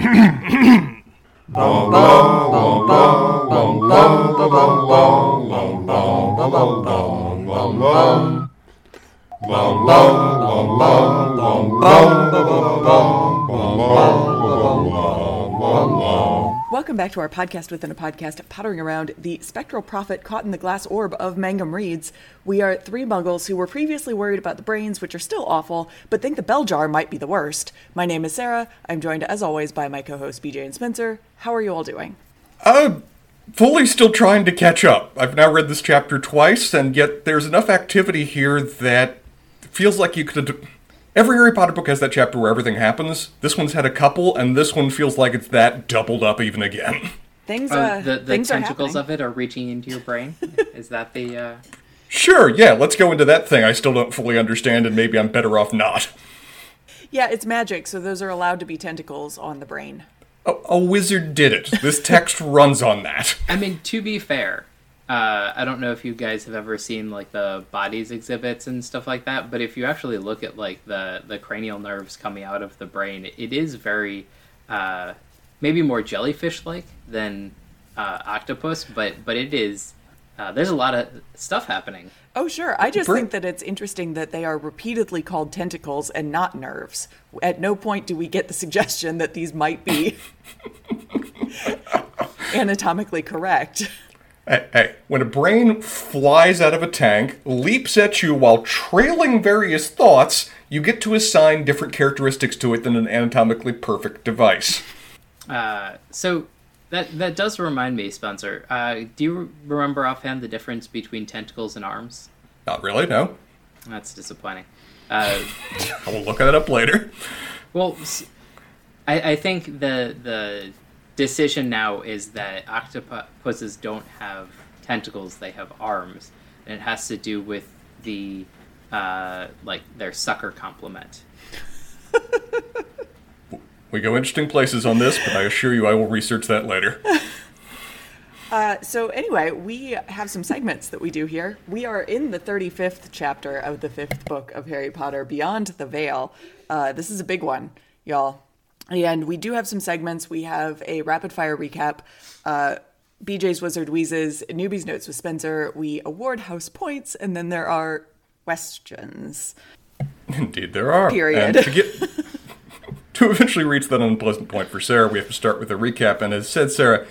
Welcome back to our podcast within a podcast, pottering around the spectral prophet caught in the glass orb of Mangum Reads. We are three muggles who were previously worried about the brains, which are still awful, but think the bell jar might be the worst. My name is Sarah. I'm joined, as always, by my co host BJ and Spencer. How are you all doing? Uh, fully still trying to catch up. I've now read this chapter twice, and yet there's enough activity here that feels like you could. Every Harry Potter book has that chapter where everything happens. This one's had a couple, and this one feels like it's that doubled up even again. Things, Oh, uh, the the things tentacles happening. of it are reaching into your brain. Is that the? Uh... Sure, yeah, let's go into that thing I still don't fully understand, and maybe I'm better off not. Yeah, it's magic, so those are allowed to be tentacles on the brain. A, a wizard did it. This text runs on that. I mean, to be fair, uh, I don't know if you guys have ever seen like the bodies exhibits and stuff like that, but if you actually look at like the the cranial nerves coming out of the brain, it is very uh, maybe more jellyfish like than uh, octopus, but but it is. Uh, there's a lot of stuff happening. Oh, sure. I just think that it's interesting that they are repeatedly called tentacles and not nerves. At no point do we get the suggestion that these might be anatomically correct. Hey, hey, when a brain flies out of a tank, leaps at you while trailing various thoughts, you get to assign different characteristics to it than an anatomically perfect device. Uh, so that that does remind me, Spencer. Uh, do you remember offhand the difference between tentacles and arms? Not really, no. That's disappointing. Uh, I will look that up later. well, I think the the decision now is that octopuses don't have tentacles; they have arms, and it has to do with the uh, like their sucker complement. We go interesting places on this, but I assure you I will research that later. Uh, so, anyway, we have some segments that we do here. We are in the 35th chapter of the fifth book of Harry Potter, Beyond the Veil. Uh, this is a big one, y'all. And we do have some segments. We have a rapid fire recap. Uh, BJ's Wizard Wheezes, Newbie's Notes with Spencer. We award house points, and then there are questions. Indeed, there are. Period. To get to eventually reach that unpleasant point for Sarah, we have to start with a recap. And as said, Sarah,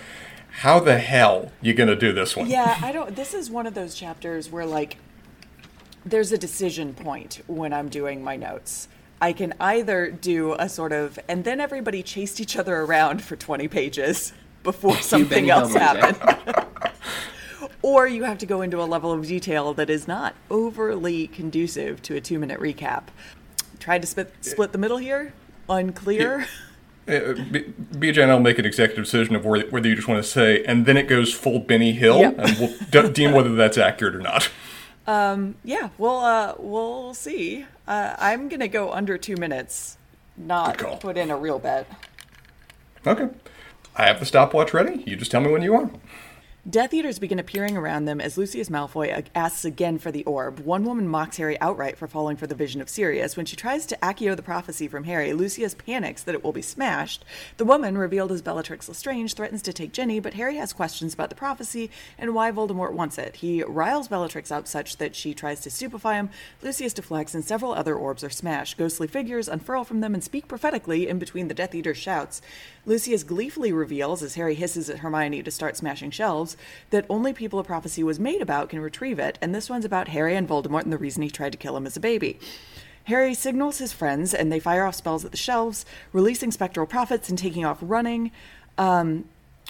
how the hell you gonna do this one? Yeah, I don't. This is one of those chapters where, like, there's a decision point when I'm doing my notes. I can either do a sort of, and then everybody chased each other around for 20 pages before something else happened. or you have to go into a level of detail that is not overly conducive to a two minute recap. Tried to split, split the middle here? Unclear? Uh, BJ and I'll make an executive decision of whether, whether you just want to say, and then it goes full Benny Hill, Yep. and we'll de- deem whether that's accurate or not. Yeah, we'll uh, we'll see. Uh, I'm gonna go under two minutes, not put in a real bet. Okay. I have the stopwatch ready. You just tell me when you are. Death Eaters begin appearing around them as Lucius Malfoy asks again for the orb. One woman mocks Harry outright for falling for the vision of Sirius. When she tries to accio the prophecy from Harry, Lucius panics that it will be smashed. The woman, revealed as Bellatrix Lestrange, threatens to take Ginny, but Harry has questions about the prophecy and why Voldemort wants it. He riles Bellatrix up such that she tries to stupefy him. Lucius deflects, and several other orbs are smashed. Ghostly figures unfurl from them and speak prophetically in between the Death Eater's shouts. Lucius gleefully reveals, as Harry hisses at Hermione to start smashing shelves, that only people a prophecy was made about can retrieve it, and this one's about Harry and Voldemort and the reason he tried to kill him as a baby. Harry signals his friends, and they fire off spells at the shelves, releasing spectral prophets and taking off running. Um,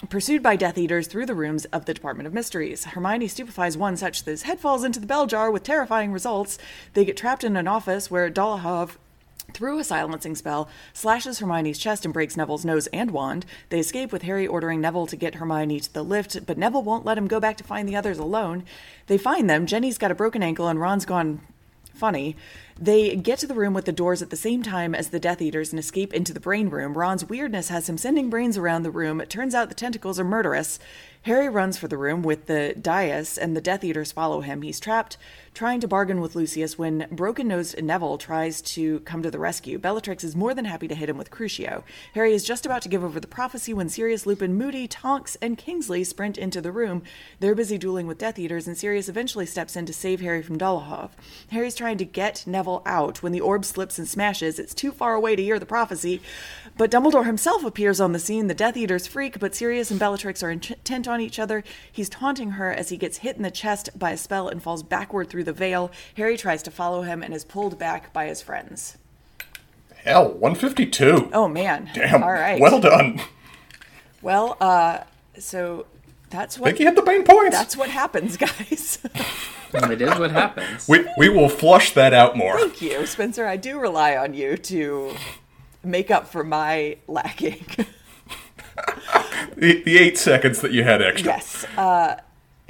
Pursued by Death Eaters through the rooms of the Department of Mysteries, Hermione stupefies one such that his head falls into the bell jar with terrifying results. They get trapped in an office where Dolohov through a silencing spell, slashes Hermione's chest and breaks Neville's nose and wand. They escape with Harry ordering Neville to get Hermione to the lift, but Neville won't let him go back to find the others alone. They find them. Ginny's got a broken ankle and Ron's gone funny. They get to the room with the doors at the same time as the Death Eaters and escape into the brain room. Ron's weirdness has him sending brains around the room. It turns out the tentacles are murderous. Harry runs for the room with the dais, and the Death Eaters follow him. He's trapped, trying to bargain with Lucius when broken nosed Neville tries to come to the rescue. Bellatrix is more than happy to hit him with Crucio. Harry is just about to give over the prophecy when Sirius, Lupin, Moody, Tonks, and Kingsley sprint into the room. They're busy dueling with Death Eaters, and Sirius eventually steps in to save Harry from Dolohov. Harry's trying to get Neville out when the orb slips and smashes. It's too far away to hear the prophecy, but Dumbledore himself appears on the scene. The Death Eaters freak, but Sirius and Bellatrix are intent on each other. He's taunting her as he gets hit in the chest by a spell and falls backward through the veil. Harry tries to follow him and is pulled back by his friends. Hell, 152. Oh man. Damn. All right. Well done. Well, uh so that's I what think you hit the main points. that's what happens, guys. it is what happens. We, we will flush that out more. Thank you, Spencer. I do rely on you to make up for my lacking. The, the eight seconds that you had extra. yes. Uh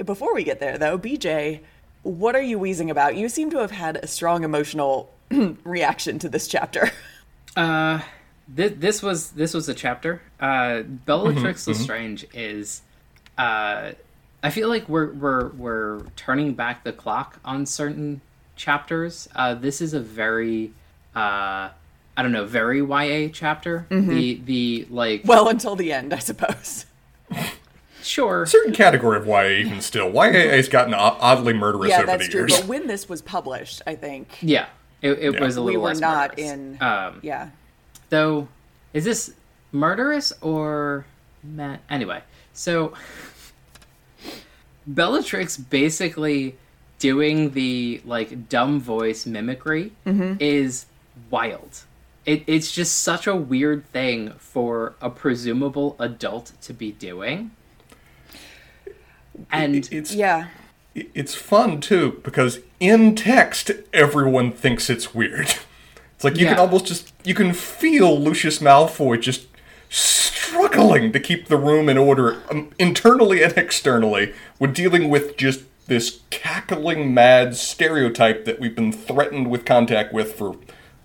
before we get there though, BJ, what are you wheezing about? You seem to have had a strong emotional reaction to this chapter. Uh, this, this was this was a chapter. Uh, Bellatrix Lestrange is. Uh, I feel like we're we're we're turning back the clock on certain chapters. Uh, this is a very. Uh, I don't know, very YA chapter. The the like Well, until the end, I suppose. sure Certain category of YA even still. YA has gotten oddly murderous Yeah, over that's the true. years. But when this was published, I think yeah it, it Yeah. was a little. we were less not murderous. in. Um, yeah. though is this murderous or ma- anyway so bellatrix basically doing the like dumb voice mimicry is wild it, it's just such a weird thing for a presumable adult to be doing and it's Yeah. it's fun too because in text everyone thinks it's weird. It's like you can almost just you can feel Lucius Malfoy just struggling to keep the room in order um, internally and externally when dealing with just this cackling mad stereotype that we've been threatened with contact with for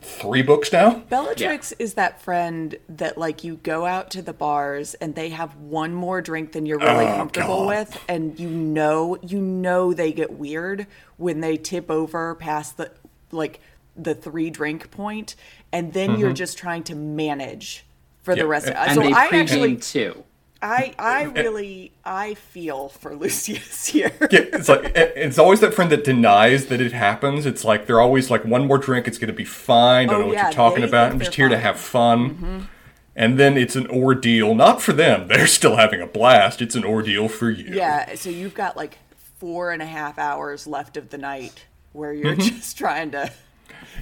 three books now. Bellatrix is that friend that like you go out to the bars and they have one more drink than you're really Oh, comfortable God. with and you know you know they get weird when they tip over past the like the three drink point and then you're mm-hmm. just trying to manage for the rest of and and so they I pregame actually too I I really I feel for Lucius here. Yeah, it's like it's always that friend that denies that it happens. It's like they're always like one more drink, it's going to be fine. I Don't Oh, know what yeah, you're talking about. I'm just here to fine. Mm-hmm. have fun. And then it's an ordeal, not for them. They're still having a blast. It's an ordeal for you. Yeah, so you've got like four and a half hours left of the night where you're just trying to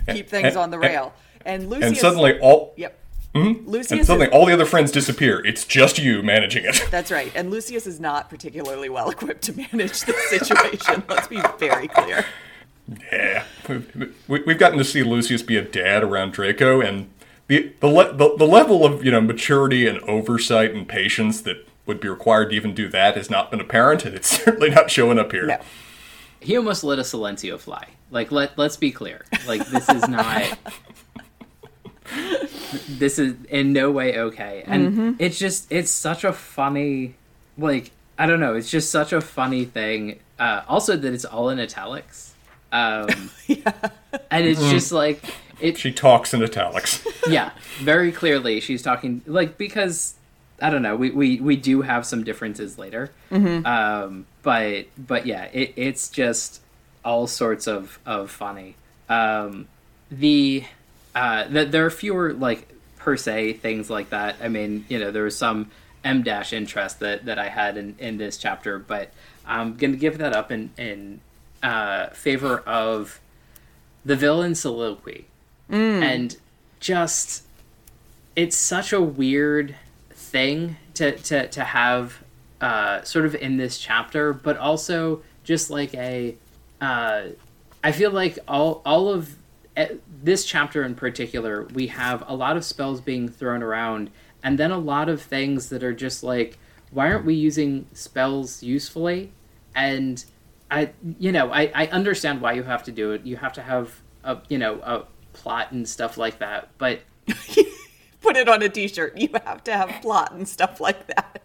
keep things and- on the rail. And Lucius. And suddenly all Yep. Hmm? and Lucius. suddenly is, all the other friends disappear. It's just you managing it. that's right. And Lucius is not particularly well equipped to manage this situation. Let's be very clear. Yeah, we, we've gotten to see Lucius be a dad around Draco, and the the, le- the the level of you know maturity and oversight and patience that would be required to even do that has not been apparent, and it's certainly not showing up here. No. he almost let a silencio fly like let let's be clear like this is not this is in no way okay. And it's just it's such a funny like i don't know it's just such a funny thing uh also that it's all in italics. Um and it's just like it She talks in italics. yeah very clearly she's talking like because i don't know we we, we do have some differences later. Um but but yeah it, it's just all sorts of of funny. Um the uh the, there are fewer like per se things like that. I mean you know there was some m dash interest that that i had in in this chapter but i'm gonna give that up in in uh favor of the villain soliloquy. And just it's such a weird thing to to to have uh, sort of in this chapter, but also just like a uh, I feel like all all of this chapter in particular, we have a lot of spells being thrown around, and then a lot of things that are just like, why aren't we using spells usefully? And I, you know, I, I understand why you have to do it. You have to have a you know a plot and stuff like that. But Put it on a t-shirt. You have to have plot and stuff like that.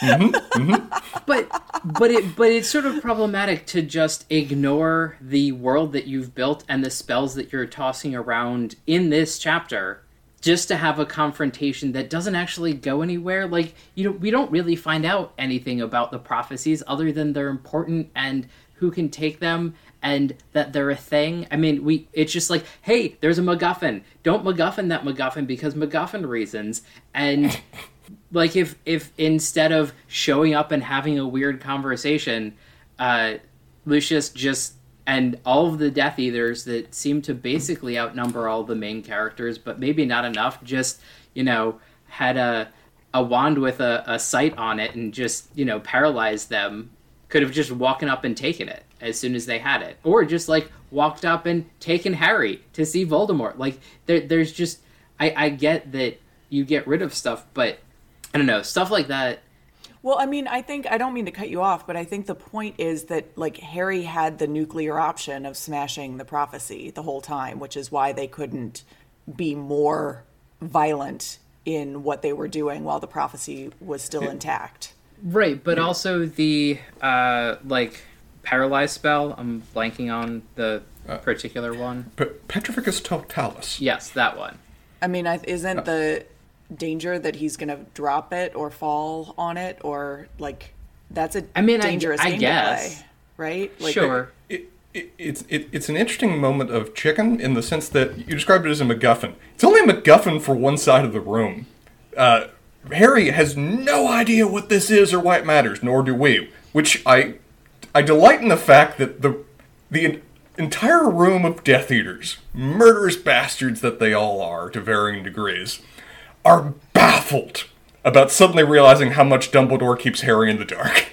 Mm-hmm, mm-hmm. but but it but it's sort of problematic to just ignore the world that you've built and the spells that you're tossing around in this chapter just to have a confrontation that doesn't actually go anywhere. Like you know we don't really find out anything about the prophecies other than they're important and who can take them and that they're a thing. I mean we it's just like hey there's a macguffin. Don't macguffin that macguffin because macguffin reasons. And like if if instead of showing up and having a weird conversation uh lucius just and all of the death eaters that seem to basically outnumber all the main characters but maybe not enough just you know had a a wand with a, a sight on it and just you know paralyzed them could have just walked up and taken it as soon as they had it. Or just like walked up and taken harry to see voldemort. Like there, there's just I, I get that you get rid of stuff but i don't know stuff like that. Well, I mean, I think I don't mean to cut you off, but I think the point is that like Harry had the nuclear option of smashing the prophecy the whole time, which is why they couldn't be more violent in what they were doing while the prophecy was still intact. right but also the uh like paralyzed spell i'm blanking on the particular one. Pe- Petrificus Totalis. yes that one. I mean, isn't the danger that he's going to drop it or fall on it or like that's a I mean, dangerous I game guess. to play, right? Like, sure It, it, it's it, it's an interesting moment of chicken in the sense that you described it as a MacGuffin. It's only a MacGuffin for one side of the room. Uh, Harry has no idea what this is or why it matters, nor do we. Which I I delight in the fact that the the entire room of Death Eaters, murderous bastards that they all are to varying degrees, are baffled about suddenly realizing how much Dumbledore keeps Harry in the dark.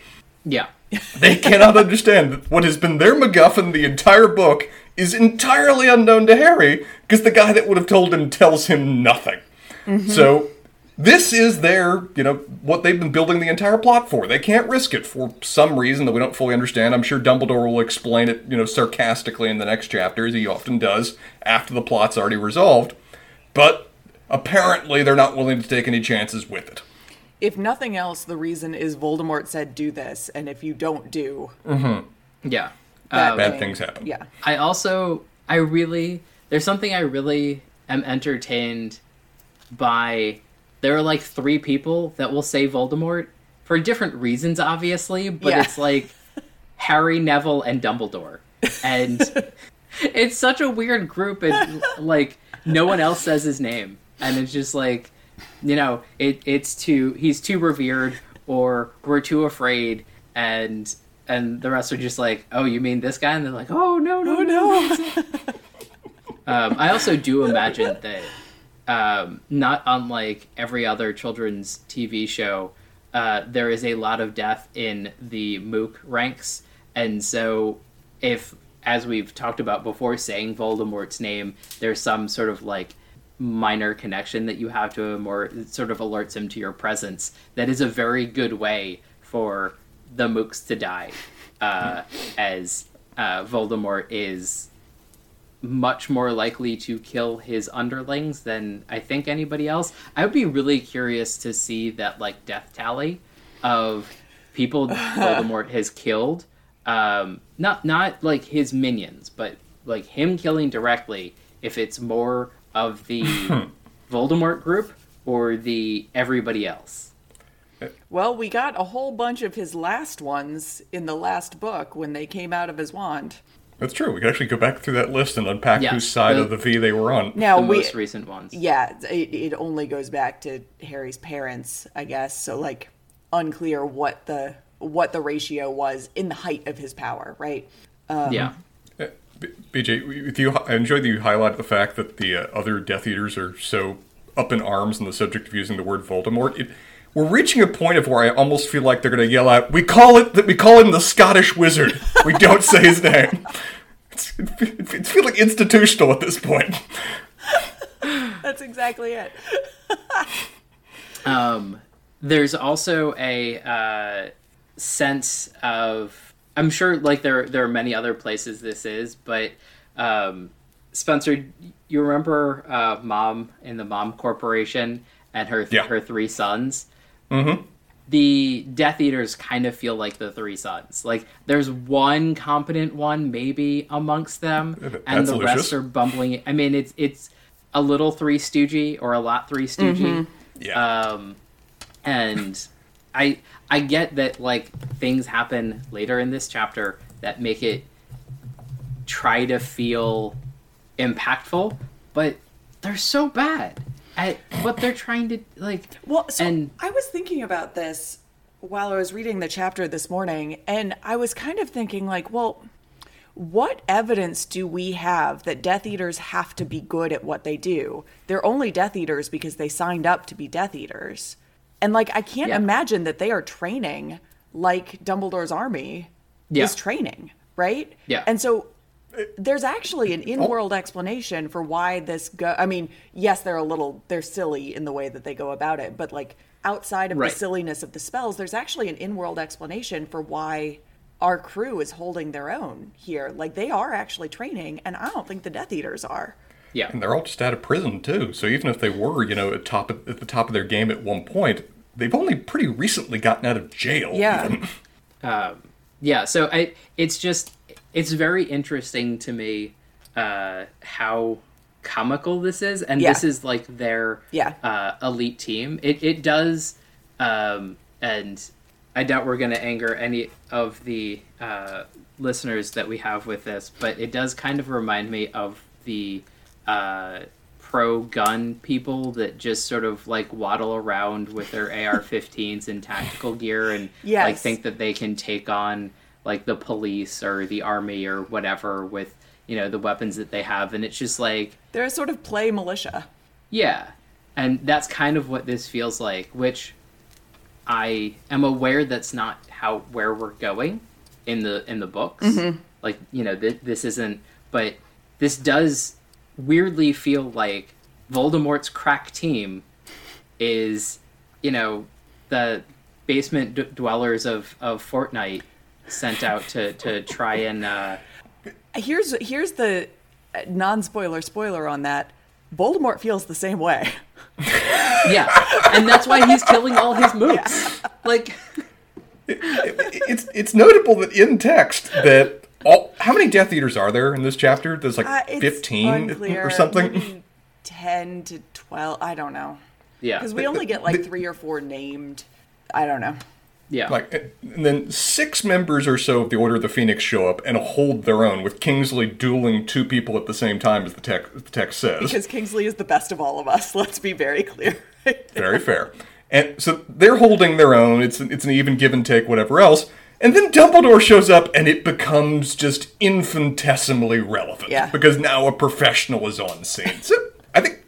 yeah They cannot understand that what has been their MacGuffin the entire book is entirely unknown to Harry because the guy that would have told him tells him nothing. Mm-hmm. So this is their, you know, what they've been building the entire plot for. They can't risk it for some reason that we don't fully understand. I'm sure Dumbledore will explain it, you know, sarcastically in the next chapter, as he often does after the plot's already resolved. But apparently they're not willing to take any chances with it. if nothing else, the reason is Voldemort said do this, and if you don't do mm-hmm. yeah that, Bad um, thing- things happen. Yeah, I also I really there's something I really am entertained by there are like three people that will say Voldemort for different reasons obviously, but Yeah. it's like Harry, Neville and Dumbledore. And it's such a weird group and like no one else says his name and it's just like you know, it it's too he's too revered or we're too afraid and and the rest are just like, "Oh, you mean this guy?" And they're like, "Oh, no, no, no." um, I also do imagine that, um, not unlike every other children's TV show, uh, there is a lot of death in the Mook ranks, and so if, as we've talked about before, saying Voldemort's name, there's some sort of like minor connection that you have to him, or it sort of alerts him to your presence. That is a very good way for the Mooks to die, uh, as uh, Voldemort is much more likely to kill his underlings than I think anybody else. I would be really curious to see that like death tally of people Voldemort has killed. Um, not not like his minions, but like him killing directly. If it's more of the hmm. Voldemort group or the everybody else. Well, we got a whole bunch of his last ones in the last book when they came out of his wand. That's true. We can actually go back through that list and unpack Yeah, whose side the- of the V they were on. Now the we, most recent ones. yeah, it, it only goes back to Harry's parents, I guess. So like, unclear what the what the ratio was in the height of his power, right? Um, yeah. B- BJ, with you, I enjoyed that you highlighted the fact that the uh, other Death Eaters are so up in arms on the subject of using the word Voldemort. It, we're reaching a point of where I almost feel like they're going to yell out, "We call it that! We call him the Scottish Wizard. We don't say his name." It's, it, it's feeling institutional at this point. That's exactly it. Um, there's also a uh, sense of I'm sure like there there are many other places this is, but um, Spencer, you remember uh, Mom in the Mom Corporation and her Yeah. her three sons? Mm-hmm. The Death Eaters kind of feel like the three sons. Like there's one competent one maybe amongst them, That's and the delicious. rest are bumbling. I mean, it's it's a little Three Stoogey or a lot Three Stoogey. Yeah. Um, and I I get that like things happen later in this chapter that make it try to feel impactful, but they're so bad at what they're trying to like. Well, so and I was thinking about this while I was reading the chapter this morning, and I was kind of thinking, like, well, what evidence do we have that Death Eaters have to be good at what they do? They're only Death Eaters because they signed up to be Death Eaters. And, like, I can't Yeah. imagine that they are training like Dumbledore's army Yeah. is training, right? Yeah. And so uh, there's actually an oh. in-world explanation for why this go I mean, yes, they're a little they're silly in the way that they go about it, but like outside of Right. the silliness of the spells, there's actually an in-world explanation for why our crew is holding their own here. Like they are actually training, and I don't think the Death Eaters are. yeah, And they're all just out of prison too. So even if they were, you know, at top of, at the top of their game at one point, they've only pretty recently gotten out of jail. Yeah. even. yeah. So I, it's just it's very interesting to me uh, how comical this is, and Yeah. this is like their Yeah. uh, elite team. It it does, um, and I doubt we're going to anger any of the uh, listeners that we have with this, but it does kind of remind me of the uh, pro gun people that just sort of like waddle around with their AR-15s and tactical gear and Yes. like think that they can take on like the police or the army or whatever with you know the weapons that they have, and it's just like They're a sort of play militia. yeah, and that's kind of what this feels like, which I am aware that's not how where we're going in the in the books. Mm-hmm. Like you know, th- this isn't, but this does weirdly feel like Voldemort's crack team is, you know, the basement d- dwellers of of Fortnite sent out to to try and. Uh, Here's here's the uh, non-spoiler spoiler on that. Voldemort feels the same way. yeah, and that's why he's killing all his mooks. Like, it's it's notable that in text that all how many Death Eaters are there in this chapter? There's like Uh, fifteen unclear. or something. Maybe ten to twelve. I don't know. yeah, Because we only get like three or four named. I don't know. yeah, Like, and then six members or so of the Order of the Phoenix show up and hold their own, with Kingsley dueling two people at the same time, as the text, the text says. Because Kingsley is the best of all of us. Let's be very clear. Very fair. And so they're holding their own. It's it's an even give and take, whatever else. And then Dumbledore shows up, and it becomes just infinitesimally relevant Yeah. because now a professional is on scene. So I think,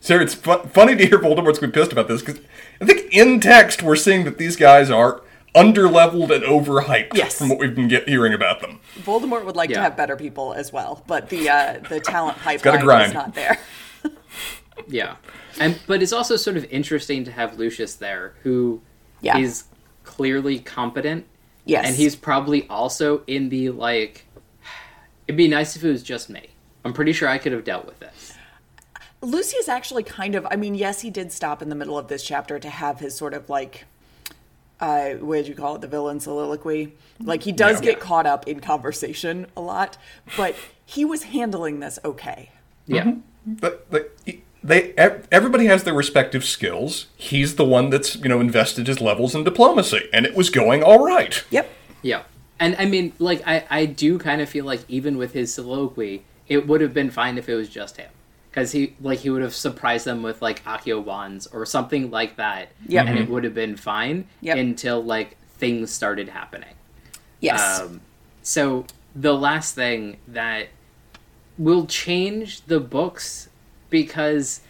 Sarah, it's fu- funny to hear Voldemort's be pissed about this because I think in text we're seeing that these guys are underleveled and overhyped Yes. from what we've been get, hearing about them. Voldemort would like to have better people as well, but the uh, the talent gotta pipeline grind. is not there. yeah. And but it's also sort of interesting to have Lucius there, who is Yeah. clearly competent, Yes. and he's probably also in the like. It'd be nice if it was just me. I'm pretty sure I could have dealt with this. Lucy is actually kind of, I mean, yes, he did stop in the middle of this chapter to have his sort of like, uh, what did you call it, the villain soliloquy? Like, he does Yeah. get caught up in conversation a lot, but he was handling this okay. Yeah. But, but they everybody has their respective skills. He's the one that's you know invested his levels in diplomacy, and it was going all right. Yep. Yeah. And I mean, like, I, I do kind of feel like even with his soliloquy, it would have been fine if it was just him. Because he, like, he would have surprised them with, like, Accio wands or something like that. Yep. And it would have been fine Yep. until, like, things started happening. Yes. Um, so the last thing that will change the books because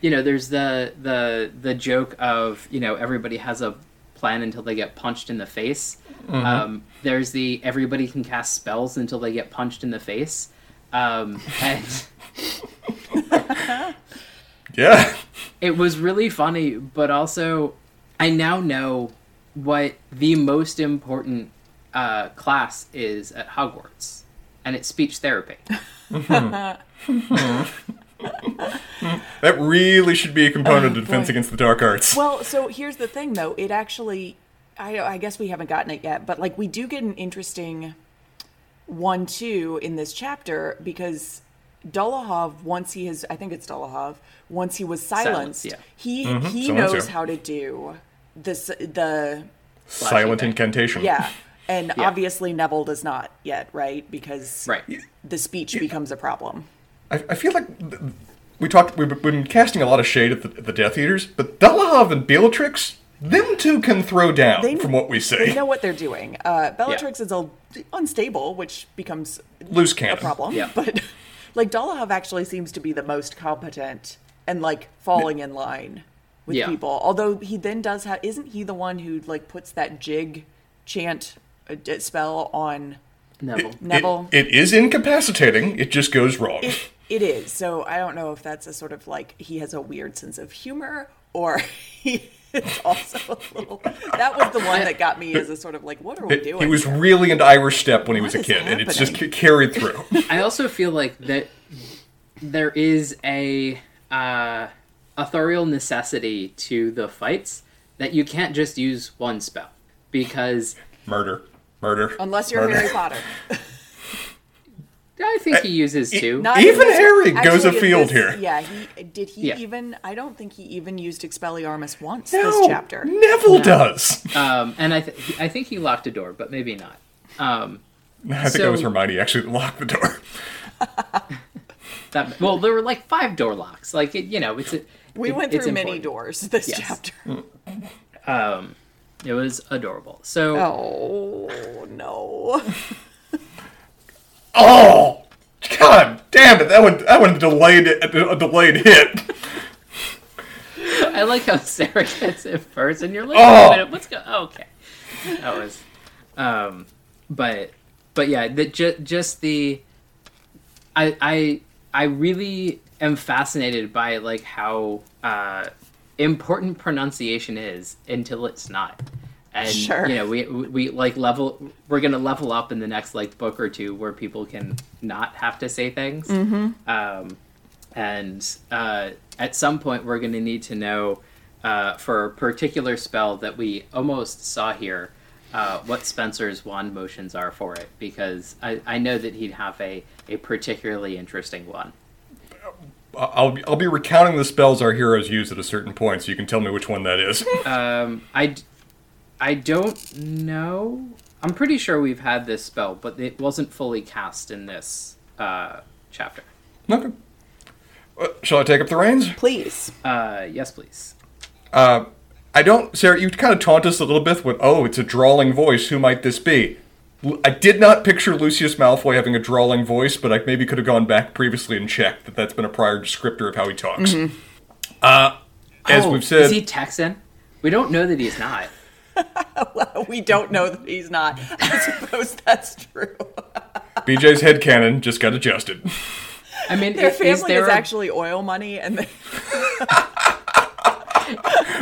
you know there's the the the joke of you know everybody has a plan until they get punched in the face. Um, there's the everybody can cast spells until they get punched in the face. Um, and Yeah, it was really funny, but also I now know what the most important uh, class is at Hogwarts. and it's speech therapy. That really should be a component Oh, of Defense boy. Against the Dark Arts. Well, so here's the thing, though. It actually, I, I guess we haven't gotten it yet, but like we do get an interesting one two in this chapter because Dolohov, once he has, I think it's Dolohov, once he was silenced, Silence, yeah. he mm-hmm. he Silence, knows yeah. how to do this. The Silent bang. incantation. yeah, and Yeah. obviously Neville does not yet, right? Because Right. the speech becomes a problem. I, I feel like we talked. We've been casting a lot of shade at the, at the Death Eaters, but Dolohov and Bellatrix, them two can throw down. They- from what we see, They know what they're doing. Uh, Bellatrix is a, unstable, which becomes loose a problem. Yeah. But like Dolohov actually seems to be the most competent and like falling in line with Yeah. people. Although he then does have, isn't he the one who like puts that jig chant uh, spell on Neville. It- Neville? it is incapacitating. It just goes wrong. It, it is. So I don't know if that's a sort of like he has a weird sense of humor or he is also a little. That was the one that got me as a sort of like, what are we doing? he was here? really into Irish step when he was a is kid, and it's just carried through. I also feel like that there is a uh, authorial necessity to the fights that you can't just use one spell because murder, murder. Unless you're murder. Harry Potter. I think he uses two. Not in Even this- Harry goes afield this- here. Yeah, he did. He Yeah. even. I don't think he even used Expelliarmus once No, this chapter. Neville does. Um, and I, th- I think he locked a door, but maybe not. Um, I think it was so- Hermione actually locked the door. that well, there were like five door locks. Like it, you know, it's a, We it- went it's through many important. doors this Yes. chapter. Um, it was adorable. So Oh no! Oh, God damn it! That one, that one delayed a delayed hit. I like how Sarah gets it first, and you're like, Oh. wait a minute, what's going? Okay, that was, um, but but yeah, the, ju- just the, I I I really am fascinated by like how uh, important pronunciation is until it's not. And Sure. you know, we we like level. We're gonna level up in the next like book or two where people can not have to say things. Um, and uh, at some point we're going to need to know uh, for a particular spell that we almost saw here uh, what spencer's wand motions are for it because I, I know that he'd have a, a particularly interesting one I'll be, I'll be recounting the spells our heroes use at a certain point, so you can tell me which one that is. um, I, d- I don't know i'm pretty sure we've had this spell but it wasn't fully cast in this uh, chapter okay. Uh, shall I take up the reins? Please. uh, yes please Uh, I don't, Sarah. You kind of taunt us a little bit with, "Oh, it's a drawling voice. Who might this be?" I did not picture Lucius Malfoy having a drawling voice, but I maybe could have gone back previously and checked that that's been a prior descriptor of how he talks. Uh, as Oh, we've said, is he texan we don't know that he's not We don't know that he's not. I suppose that's true. BJ's headcanon just got adjusted. I mean, Their is, family is is, there? a- actually oil money, and they,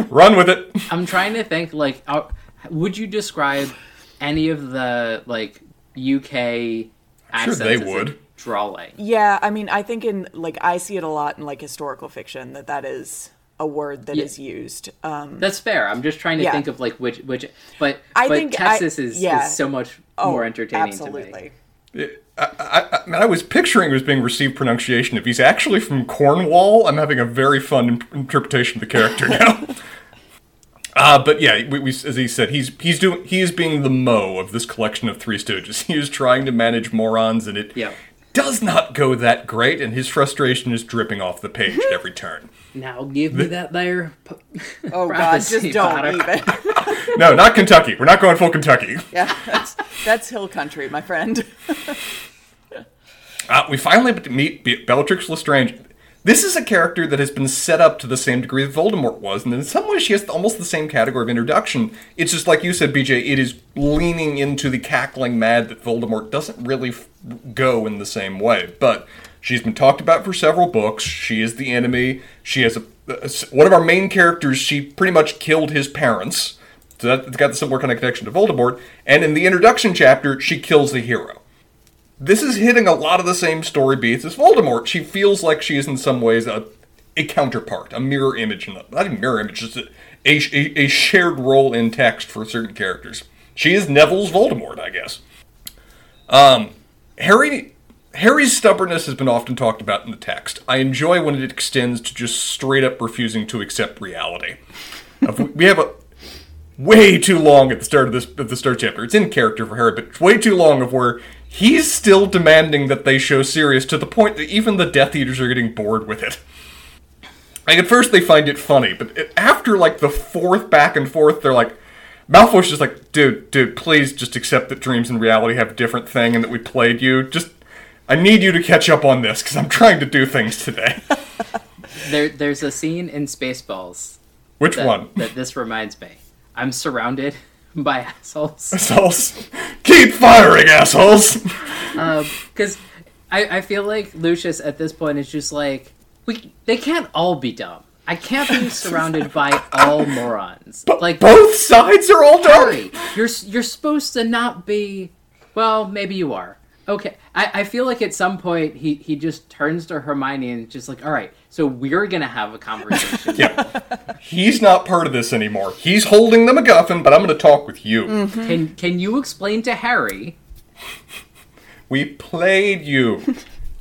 Run with it. I'm trying to think. Like, uh, would you describe any of the like UK sure they as a would. drawling? yeah. I mean, I think in like I see it a lot in like historical fiction that that is a word that is Yeah. used. Um, That's fair. I'm just trying to Yeah. think of like which which, but I but think I- Texas is, yeah. is so much oh, more entertaining to absolutely. me. I, I, I, mean, I was picturing it was being received pronunciation. If he's actually from Cornwall, I'm having a very fun in- interpretation of the character now. uh, but yeah, we, we, as he said, he's he's doing he is being the Moe of this collection of Three Stooges. He is trying to manage morons, and it Yeah. does not go that great. And his frustration is dripping off the page at every turn. Now give me that there. p- Oh God, just don't Potter. even. No, not Kentucky. We're not going full Kentucky. yeah, that's that's hill country, my friend. Uh, we finally meet Be- Bellatrix Lestrange. This is a character that has been set up to the same degree that Voldemort was, and in some ways she has almost the same category of introduction. It's just like you said, BJ, it is leaning into the cackling mad that Voldemort doesn't really f- go in the same way. But she's been talked about for several books. She is the enemy. She has a, a- one of our main characters. She pretty much killed his parents. So that's got the similar kind of connection to Voldemort. And in the introduction chapter, she kills the hero this is hitting a lot of the same story beats as Voldemort. She feels like she is in some ways a, a counterpart, a mirror image, not a mirror image, just a, a, a shared role in text for certain characters. She is Neville's Voldemort, I guess. Um, Harry Harry's stubbornness has been often talked about in the text. I enjoy when it extends to just straight up refusing to accept reality. we have a way too long at the start of this of the start chapter. It's in character for Harry, but it's way too long of where he's still demanding that they show Sirius to the point that even the Death Eaters are getting bored with it. Like at first they find it funny, but after like the fourth back and forth, they're like, Malfoy's just like, dude, dude, please just accept that dreams and reality have a different thing and that we played you. Just, I need you to catch up on this because I'm trying to do things today. there, there's a scene in Spaceballs. Which that, one? That this reminds me. I'm surrounded by assholes. Assholes. Keep firing, assholes! Because um, I, I feel like Lucius at this point is just like, we they can't all be dumb. I can't be surrounded by all morons. But like both sides are all dumb. Harry, you're you're supposed to not be. Well, maybe you are. Okay, I, I feel like at some point he, he just turns to Hermione and just like, all right, so we're gonna have a conversation. yeah, he's not part of this anymore. He's holding the MacGuffin, but I'm gonna talk with you. Mm-hmm. Can can you explain to Harry? We played you.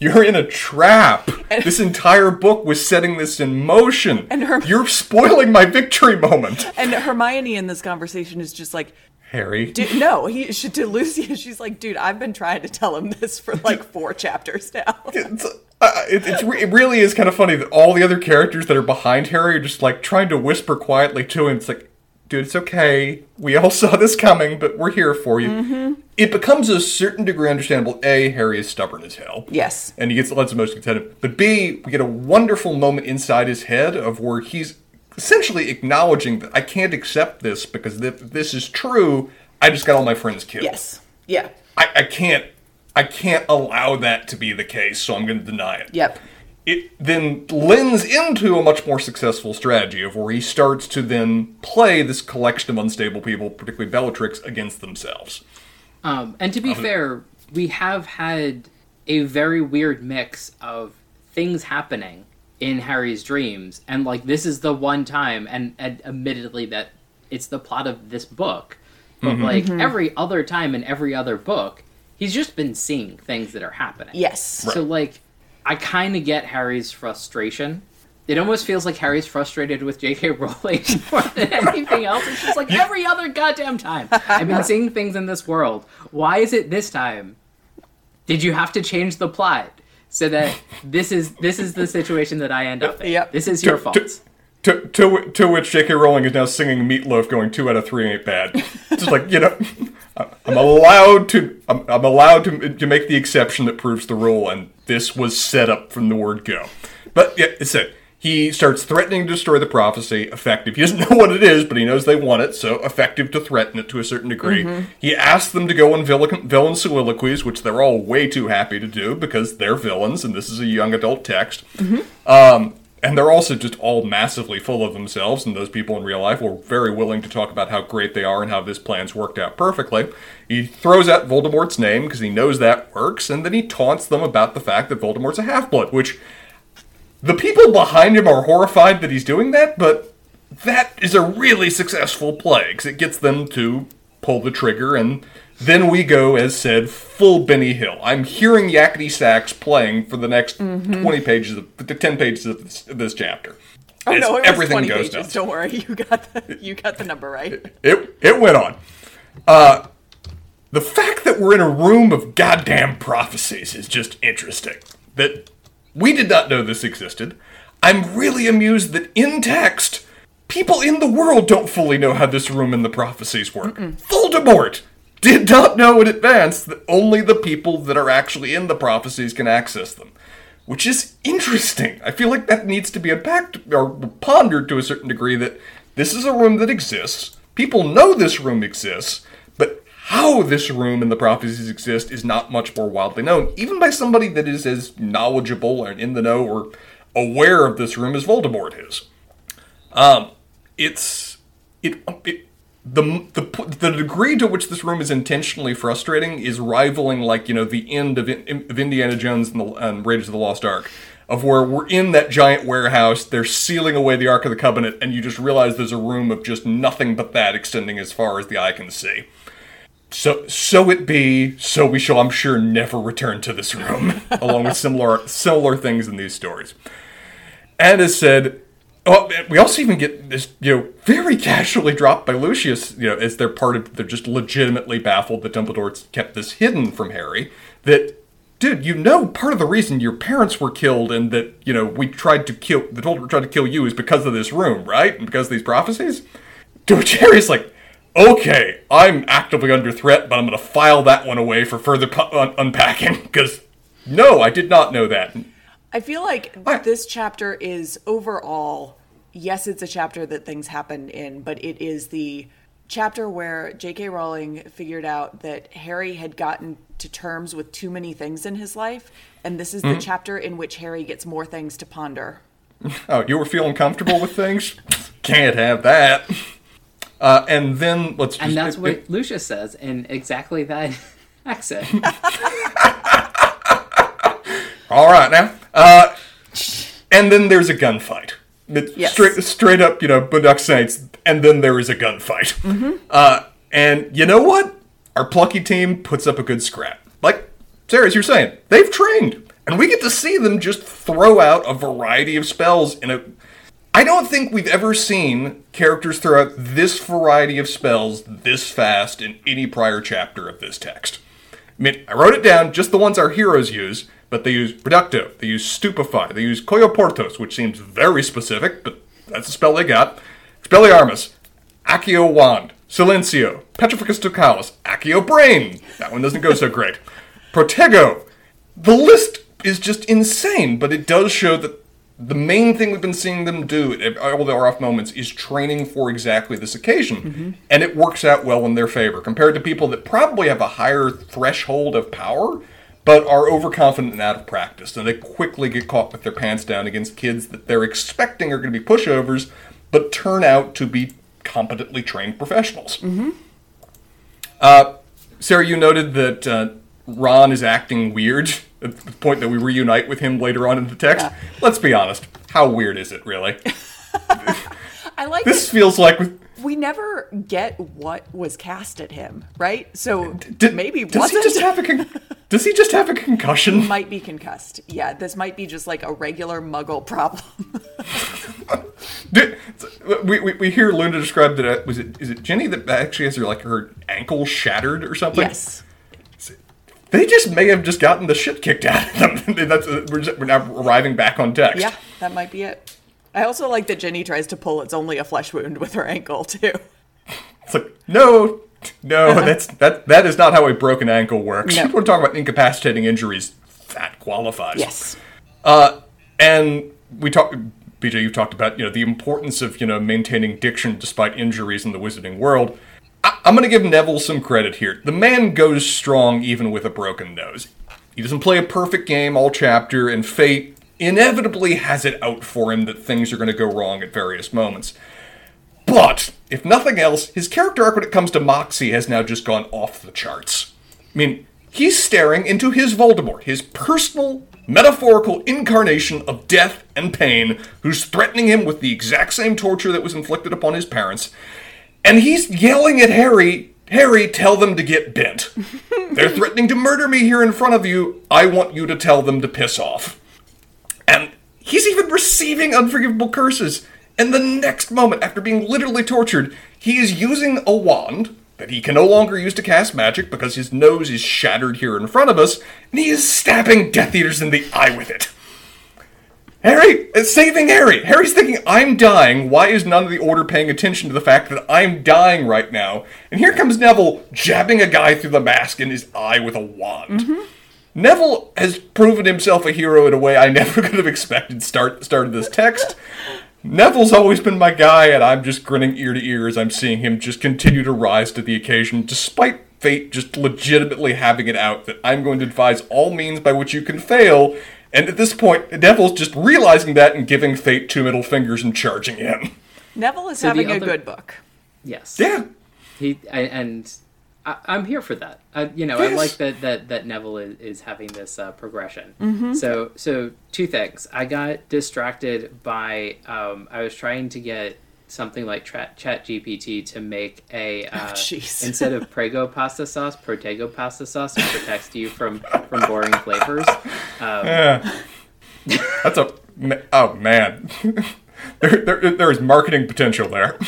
You're in a trap. And, this entire book was setting this in motion. And her, You're spoiling my victory moment. And Hermione in this conversation is just like, Harry. Dude, no, he should to Lucy. She's like, dude, I've been trying to tell him this for like four chapters now. It's, uh, it, it's, it really is kind of funny that all the other characters that are behind Harry are just like trying to whisper quietly to him. It's like, dude, it's okay. We all saw this coming, but we're here for you. Mm-hmm. It becomes a certain degree understandable. A, Harry is stubborn as hell. Yes. And he gets lots of most contented. But B, we get a wonderful moment inside his head of where he's essentially acknowledging that I can't accept this because if this is true, I just got all my friends killed. Yes. Yeah. I, I can't I can't allow that to be the case, so I'm gonna deny it. Yep it then lends into a much more successful strategy of where he starts to then play this collection of unstable people, particularly Bellatrix, against themselves. Um, and to be um, fair, we have had a very weird mix of things happening in Harry's dreams, and like this is the one time, and, and admittedly that it's the plot of this book, but mm-hmm. like mm-hmm. every other time in every other book, he's just been seeing things that are happening. Yes. Right. So like I kind of get Harry's frustration. It almost feels like Harry's frustrated with J.K. Rowling more than anything else. It's just like every other goddamn time. I've been seeing things in this world. Why is it this time? Did you have to change the plot so that this is this is the situation that I end up in? Yep. This is your fault. To, to, to which J.K. Rowling is now singing Meatloaf, going two out of three ain't bad. Just like you know, I'm allowed to I'm, I'm allowed to to make the exception that proves the rule, and this was set up from the word go. But yeah, it's it. He starts threatening to destroy the prophecy. Effective. He doesn't know what it is, but he knows they want it, so effective to threaten it to a certain degree. Mm-hmm. He asks them to go on villain, villain soliloquies, which they're all way too happy to do because they're villains, and this is a young adult text. Mm-hmm. Um, and they're also just all massively full of themselves, and those people in real life were very willing to talk about how great they are and how this plan's worked out perfectly. He throws out Voldemort's name because he knows that works, and then he taunts them about the fact that Voldemort's a half blood, which the people behind him are horrified that he's doing that, but that is a really successful play because it gets them to pull the trigger and then we go, as said, full Benny Hill. I'm hearing Yakety Sax playing for the next mm-hmm. 20 pages, of, the 10 pages of this, this chapter. Oh no, it everything was 20 goes pages. Down. Don't worry, you got the you got the number right. It it, it went on. Uh, the fact that we're in a room of goddamn prophecies is just interesting. That we did not know this existed. I'm really amused that in text, people in the world don't fully know how this room and the prophecies work. Mm-mm. Voldemort did not know in advance that only the people that are actually in the prophecies can access them. Which is interesting. I feel like that needs to be unpacked or pondered to a certain degree that this is a room that exists. People know this room exists, how this room and the prophecies exist is not much more widely known, even by somebody that is as knowledgeable and in the know or aware of this room as Voldemort is. Um, it's it, it the, the the degree to which this room is intentionally frustrating is rivaling like you know the end of, of Indiana Jones and, the, and Raiders of the Lost Ark of where we're in that giant warehouse they're sealing away the Ark of the Covenant and you just realize there's a room of just nothing but that extending as far as the eye can see so so it be so we shall I'm sure never return to this room along with similar similar things in these stories and as said Oh, we also even get this, you know, very casually dropped by Lucius, you know, as they're part of, they're just legitimately baffled that Dumbledore kept this hidden from Harry. That, dude, you know, part of the reason your parents were killed and that, you know, we tried to kill, the Dumbledore tried to kill you is because of this room, right? And because of these prophecies? Dude, Harry's like, okay, I'm actively under threat, but I'm going to file that one away for further pu- un- unpacking, because no, I did not know that. I feel like What? this chapter is overall, yes, it's a chapter that things happen in, but it is the chapter where J.K. Rowling figured out that Harry had gotten to terms with too many things in his life, and this is the mm-hmm. chapter in which Harry gets more things to ponder. Oh, you were feeling comfortable with things? Can't have that. Uh, and then let's just. And that's it- what it- Lucius says in exactly that accent. all right now. Uh, and then there's a gunfight. Yes. Straight, straight up, you know, Boondock Saints. And then there is a gunfight. Mm-hmm. Uh, and you know what? Our plucky team puts up a good scrap. Like Sarah, as you're saying, they've trained, and we get to see them just throw out a variety of spells in a. I don't think we've ever seen characters throw out this variety of spells this fast in any prior chapter of this text. I mean, I wrote it down, just the ones our heroes use, but they use Reducto, they use Stupefy, they use Colloportus, which seems very specific, but that's a spell they got. Expelliarmus, Accio Wand, Silencio, Petrificus Totalus, Accio Brain. That one doesn't go so great. Protego. The list is just insane, but it does show that the main thing we've been seeing them do at all the off moments is training for exactly this occasion. And it works out well in their favor compared to people that probably have a higher threshold of power but are overconfident and out of practice. And they quickly get caught with their pants down against kids that they're expecting are going to be pushovers, but turn out to be competently trained professionals. Uh, Sarah, you noted that uh, Ron is acting weird at the point that we reunite with him later on in the text. Yeah. Let's be honest. How weird is it, really? I like this that feels like. we never get what was cast at him, right? So Did, maybe does wasn't he just have a con- Does he just have a concussion? might be concussed. Yeah, this might be just like a regular Muggle problem. We, we, we hear Luna describe that. Uh, was it is it Ginny that actually has her like her ankle shattered or something? yes. They just may have just gotten the shit kicked out of them. That's, we're, just, we're now arriving back on text. Yeah, that might be it. I also like that Ginny tries to pull it's only a flesh wound with her ankle too. It's like, no, no, that's that that is not how a broken ankle works. No. We're talking about incapacitating injuries. That qualifies. Yes. Uh, and we talked, BJ, you talked about you know the importance of you know maintaining diction despite injuries in the wizarding world. I, I'm going to give Neville some credit here. The man goes strong even with a broken nose. He doesn't play a perfect game all chapter, and fate inevitably has it out for him that things are going to go wrong at various moments. But, if nothing else, his character arc when it comes to Moxie has now just gone off the charts. I mean, he's staring into his Voldemort, his personal, metaphorical incarnation of death and pain, who's threatening him with the exact same torture that was inflicted upon his parents. And he's yelling at Harry, Harry, tell them to get bent. They're threatening to murder me here in front of you. I want you to tell them to piss off. And he's even receiving unforgivable curses. And the next moment, after being literally tortured, he is using a wand that he can no longer use to cast magic because his nose is shattered here in front of us, and he is stabbing Death Eaters in the eye with it. Harry, it's saving Harry. Harry's thinking, I'm dying. Why is none of the order paying attention to the fact that I'm dying right now? And here comes Neville jabbing a guy through the mask in his eye with a wand. Mm-hmm. Neville has proven himself a hero in a way I never could have expected start started this text. Neville's always been my guy, and I'm just grinning ear to ear as I'm seeing him just continue to rise to the occasion, despite fate just legitimately having it out that I'm going to devise all means by which you can fail. And at this point, Neville's just realizing that and giving fate two middle fingers and charging in. Neville is So the having a good book. Yes. Yeah. he and I, am here for that. I, you know, yes. I like that that that Neville is, is having this uh, progression. Mm-hmm. So so two things. I got distracted by um, I was trying to get something like Chat, Chat GPT to make a oh, uh, oh, instead of Prego pasta sauce, Protego pasta sauce to protect you from from boring flavors. Um, yeah. That's a oh man, there, there there is marketing potential there.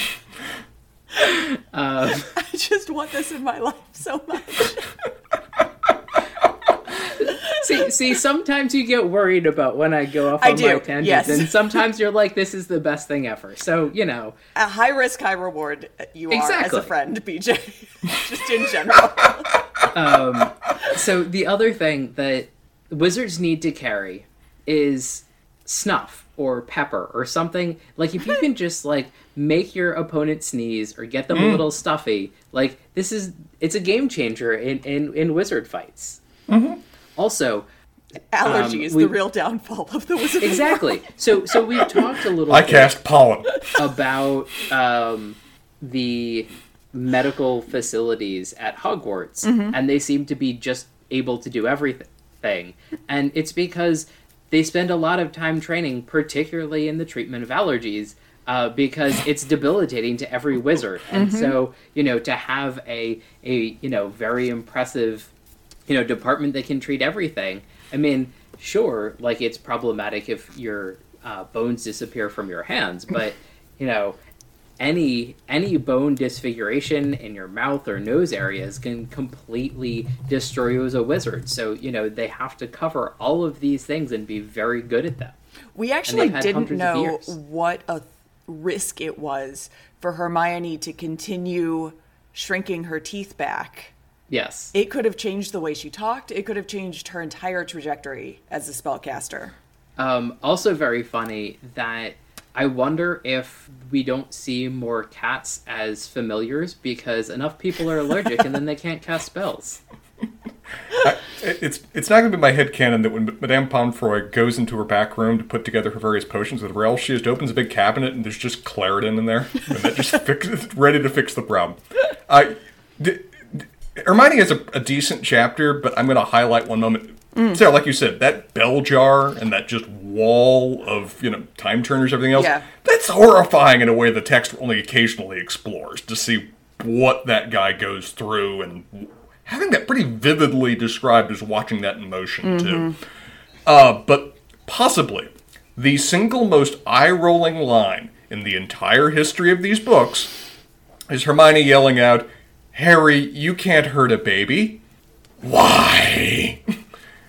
Um, I just want this in my life so much. See, see, sometimes you get worried about when I go off on my tangents, yes. and sometimes you're like, "This is the best thing ever." So you know, a high risk, high reward. You exactly. are as a friend, BJ. just in general. um, so the other thing that wizards need to carry is snuff or pepper or something. Like if you can just like make your opponent sneeze or get them mm. a little stuffy, like this is it's a game changer in in, in wizard fights. Mm-hmm. Also, allergies um, we, the real downfall of the wizard. Exactly. So so we talked a little. I cast pollen about um, the medical facilities at Hogwarts, mm-hmm. and they seem to be just able to do everything, and it's because they spend a lot of time training, particularly in the treatment of allergies. Uh, because it's debilitating to every wizard, and mm-hmm. so you know to have a a you know very impressive you know department that can treat everything. I mean, sure, like it's problematic if your uh, bones disappear from your hands, but you know any any bone disfiguration in your mouth or nose areas can completely destroy you as a wizard. So you know they have to cover all of these things and be very good at them. We actually didn't know what a risk it was for Hermione to continue shrinking her teeth back Yes. It could have changed the way she talked. It could have changed her entire trajectory as a spellcaster. Um, also, very funny that I wonder if we don't see more cats as familiars because enough people are allergic and then they can't cast spells. I, it's it's not going to be my head canon that when Madame Pomfrey goes into her back room to put together her various potions with Rel, she just opens a big cabinet and there's just Claritin in there, and that just fix, ready to fix the problem. I. Hermione has a, a decent chapter, but I'm going to highlight one moment. Mm. So, like you said, that bell jar and that just wall of you know time turners, everything else. Yeah. That's horrifying in a way the text only occasionally explores to see what that guy goes through and having that pretty vividly described as watching that in motion mm-hmm. too. Uh, but possibly the single most eye-rolling line in the entire history of these books is Hermione yelling out, Harry, you can't hurt a baby. Why?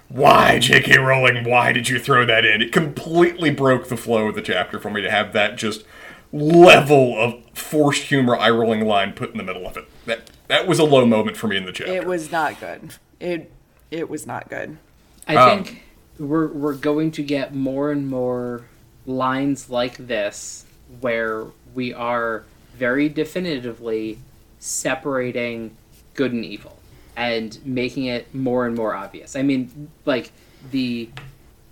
Why, J.K. Rowling, why did you throw that in? It completely broke the flow of the chapter for me to have that just level of forced humor, eye rolling line put in the middle of it. That that was a low moment for me in the chapter. It was not good. It it was not good. I um, think we're we're going to get more and more lines like this where we are very definitively separating good and evil and making it more and more obvious. I mean, like the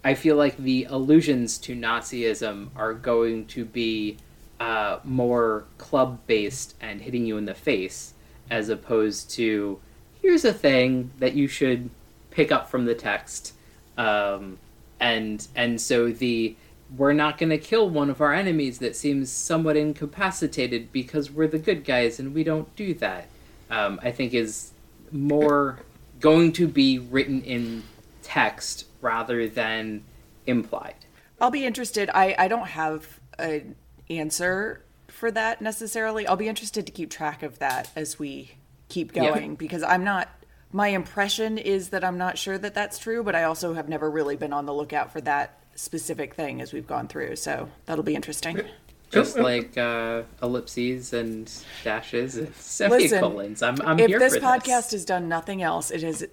I feel like the allusions to Nazism are going to be uh, more club based and hitting you in the face, as opposed to here's a thing that you should pick up from the text, um, and and so the we're not going to kill one of our enemies that seems somewhat incapacitated because we're the good guys and we don't do that. Um, I think is more going to be written in text rather than implied. I'll be interested. I, I don't have an answer for that necessarily. I'll be interested to keep track of that as we keep going yeah. because I'm not. My impression is that I'm not sure that that's true, but I also have never really been on the lookout for that specific thing as we've gone through. So that'll be interesting. Just like uh, ellipses and dashes and semicolons. Listen, I'm, I'm if here this for podcast this. has done nothing else, it has